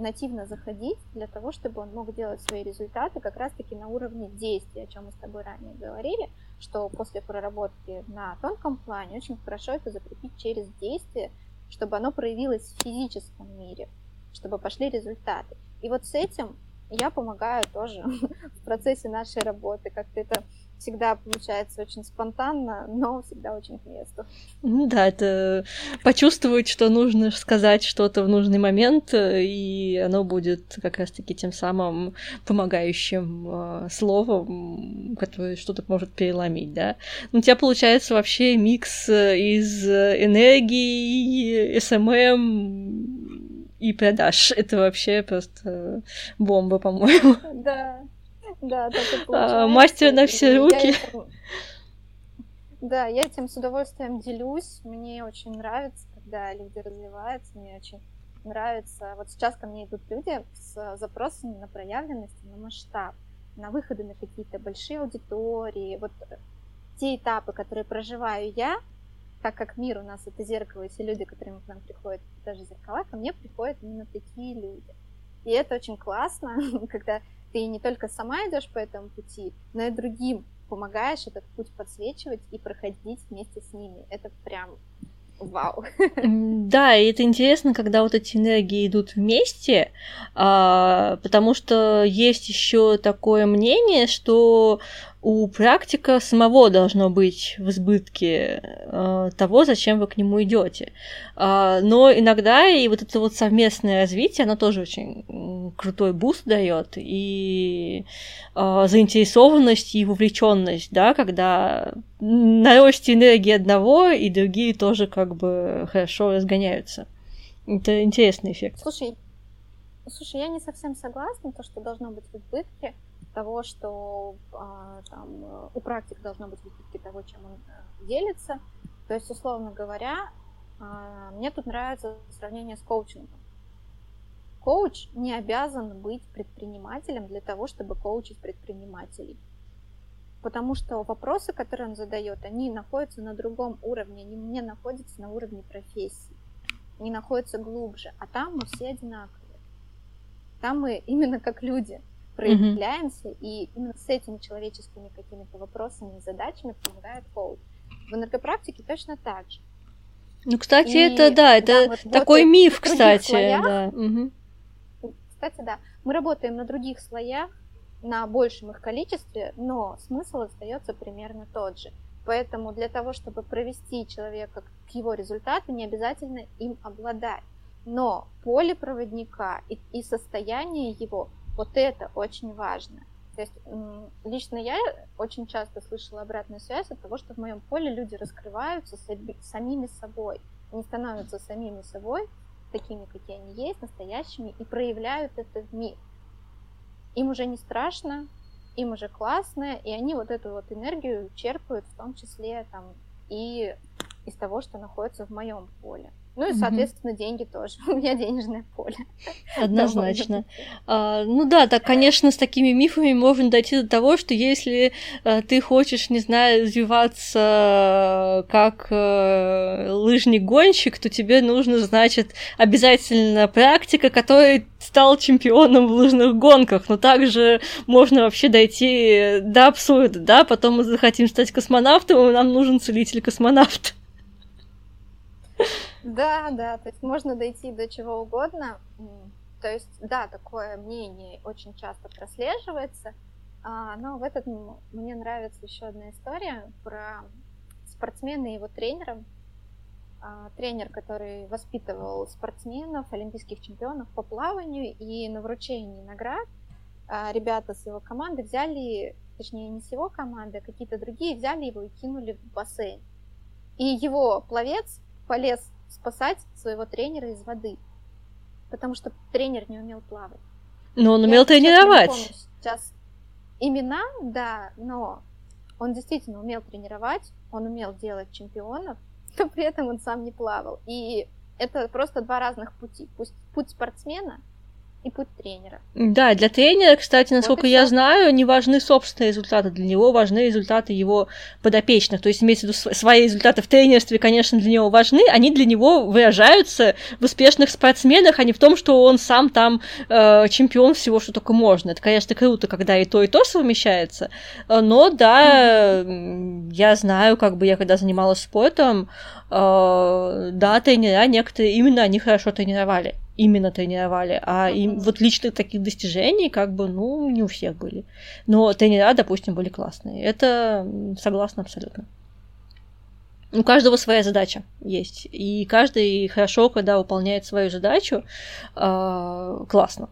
нативно заходить для того, чтобы он мог делать свои результаты как раз-таки на уровне действия, о чем мы с тобой ранее говорили, что после проработки на тонком плане очень хорошо это закрепить через действие, чтобы оно проявилось в физическом мире, чтобы пошли результаты. И вот с этим я помогаю тоже в процессе нашей работы, как-то это всегда получается очень спонтанно, но всегда очень к месту. Ну да, это почувствовать, что нужно сказать что-то в нужный момент, и оно будет как раз-таки тем самым помогающим э, словом, которое что-то может переломить, да. Ну, у тебя получается вообще микс из энергии, SMM и продаж. Это вообще просто бомба, по-моему. Да, да, так и а, Мастер на все руки. Да, я этим с удовольствием делюсь. Мне очень нравится, когда люди развиваются. Мне очень нравится. Вот сейчас ко мне идут люди с запросами на проявленность, на масштаб, на выходы на какие-то большие аудитории. Вот те этапы, которые проживаю я, так как мир у нас это зеркало, и все люди, которые к нам приходят, даже зеркала, ко мне приходят именно такие люди. И это очень классно, когда ты не только сама идешь по этому пути, но и другим помогаешь этот путь подсвечивать и проходить вместе с ними. Это прям вау. Да, и это интересно, когда вот эти энергии идут вместе, а, потому что есть еще такое мнение, что у практика самого должно быть в избытке э, того, зачем вы к нему идете. Э, но иногда и вот это вот совместное развитие, оно тоже очень крутой boost дает и э, заинтересованность и вовлеченность, да, когда на росте энергии одного и другие тоже как бы хорошо разгоняются. Это интересный эффект. Слушай, слушай, я не совсем согласна, то, что должно быть в избытке того, что а, там, у практик должно быть выпитки того, чем он э, делится. То есть, условно говоря, а, мне тут нравится сравнение с коучингом. Коуч не обязан быть предпринимателем для того, чтобы коучить предпринимателей. Потому что вопросы, которые он задает, они находятся на другом уровне, они не находятся на уровне профессии, они находятся глубже, а там мы все одинаковые. Там мы именно как люди проявляемся, mm-hmm. и именно с этими человеческими какими-то вопросами и задачами помогает коуч. В энергопрактике точно так же. Ну, кстати, и, это да, это да, вот такой миф, кстати. Слоях, да. Угу. Кстати, да. Мы работаем на других слоях, на большем их количестве, но смысл остается примерно тот же. Поэтому для того, чтобы провести человека к его результату, не обязательно им обладать. Но поле проводника и, и состояние его вот это очень важно. То есть лично я очень часто слышала обратную связь от того, что в моем поле люди раскрываются самими собой. Они становятся самими собой, такими, какие они есть, настоящими, и проявляют это в мир. Им уже не страшно, им уже классно, и они вот эту вот энергию черпают, в том числе там и из того, что находится в моем поле. Ну и, соответственно, mm-hmm. деньги тоже. У меня денежное поле. Однозначно. а, ну да, так, конечно, с такими мифами можно дойти до того, что если а, ты хочешь, не знаю, развиваться как а, лыжник-гонщик, то тебе нужно, значит, обязательно практика, которой стал чемпионом в лыжных гонках. Но также можно вообще дойти до абсурда, да? Потом мы захотим стать космонавтом, и нам нужен целитель-космонавт. Да, да, то есть можно дойти до чего угодно. То есть, да, такое мнение очень часто прослеживается. А, но в этот мне нравится еще одна история про спортсмена и его тренера. А, тренер, который воспитывал спортсменов, олимпийских чемпионов по плаванию, и на вручении наград а, ребята с его команды взяли, точнее не с его команды, а какие-то другие, взяли его и кинули в бассейн. И его пловец полез спасать своего тренера из воды, потому что тренер не умел плавать. Но он умел Я тренировать. сейчас имена, да, но он действительно умел тренировать, он умел делать чемпионов, но при этом он сам не плавал. И это просто два разных пути. Пусть путь спортсмена и путь тренера. Да, для тренера, кстати, насколько вот я знаю, не важны собственные результаты, для него важны результаты его подопечных. То есть, имеется в виду, свои результаты в тренерстве, конечно, для него важны, они для него выражаются в успешных спортсменах, а не в том, что он сам там э, чемпион всего, что только можно. Это, конечно, круто, когда и то, и то совмещается. Но да, mm-hmm. я знаю, как бы я когда занималась спортом, э, да, тренера некоторые именно они хорошо тренировали. Именно тренировали, а им, вот личных таких достижений как бы, ну, не у всех были. Но тренера, допустим, были классные. Это согласна абсолютно. У каждого своя задача есть. И каждый хорошо, когда выполняет свою задачу, э, классно.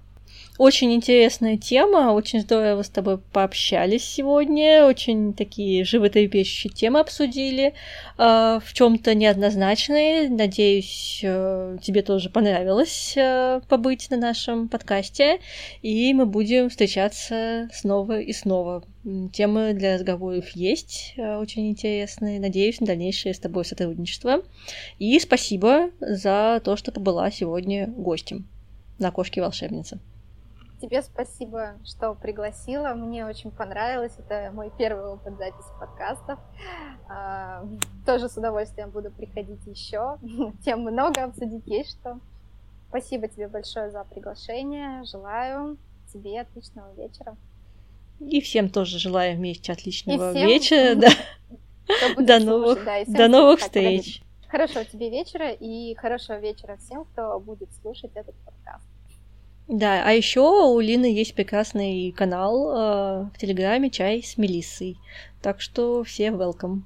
Очень интересная тема, очень здорово с тобой пообщались сегодня, очень такие животрепещущие темы обсудили, э, в чем-то неоднозначные. Надеюсь, э, тебе тоже понравилось э, побыть на нашем подкасте, и мы будем встречаться снова и снова. Темы для разговоров есть, очень интересные. Надеюсь на дальнейшее с тобой сотрудничество. И спасибо за то, что побыла сегодня гостем на Кошке волшебницы. Тебе спасибо, что пригласила. Мне очень понравилось. Это мой первый опыт записи подкастов. А, тоже с удовольствием буду приходить еще. Тем много обсудить есть что. Спасибо тебе большое за приглашение. Желаю тебе отличного вечера. И всем тоже желаю вместе отличного всем... вечера. Да. До новых, да, до новых встреч. Хорошего тебе вечера и хорошего вечера всем, кто будет слушать этот подкаст. Да, а еще у Лины есть прекрасный канал э, в Телеграме «Чай с Мелиссой». Так что все welcome.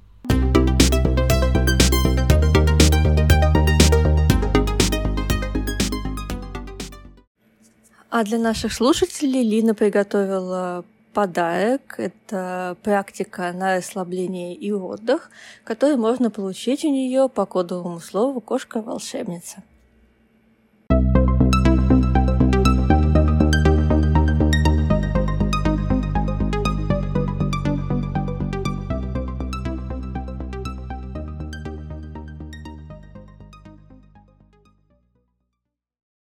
А для наших слушателей Лина приготовила подарок. Это практика на расслабление и отдых, который можно получить у нее по кодовому слову «Кошка-волшебница».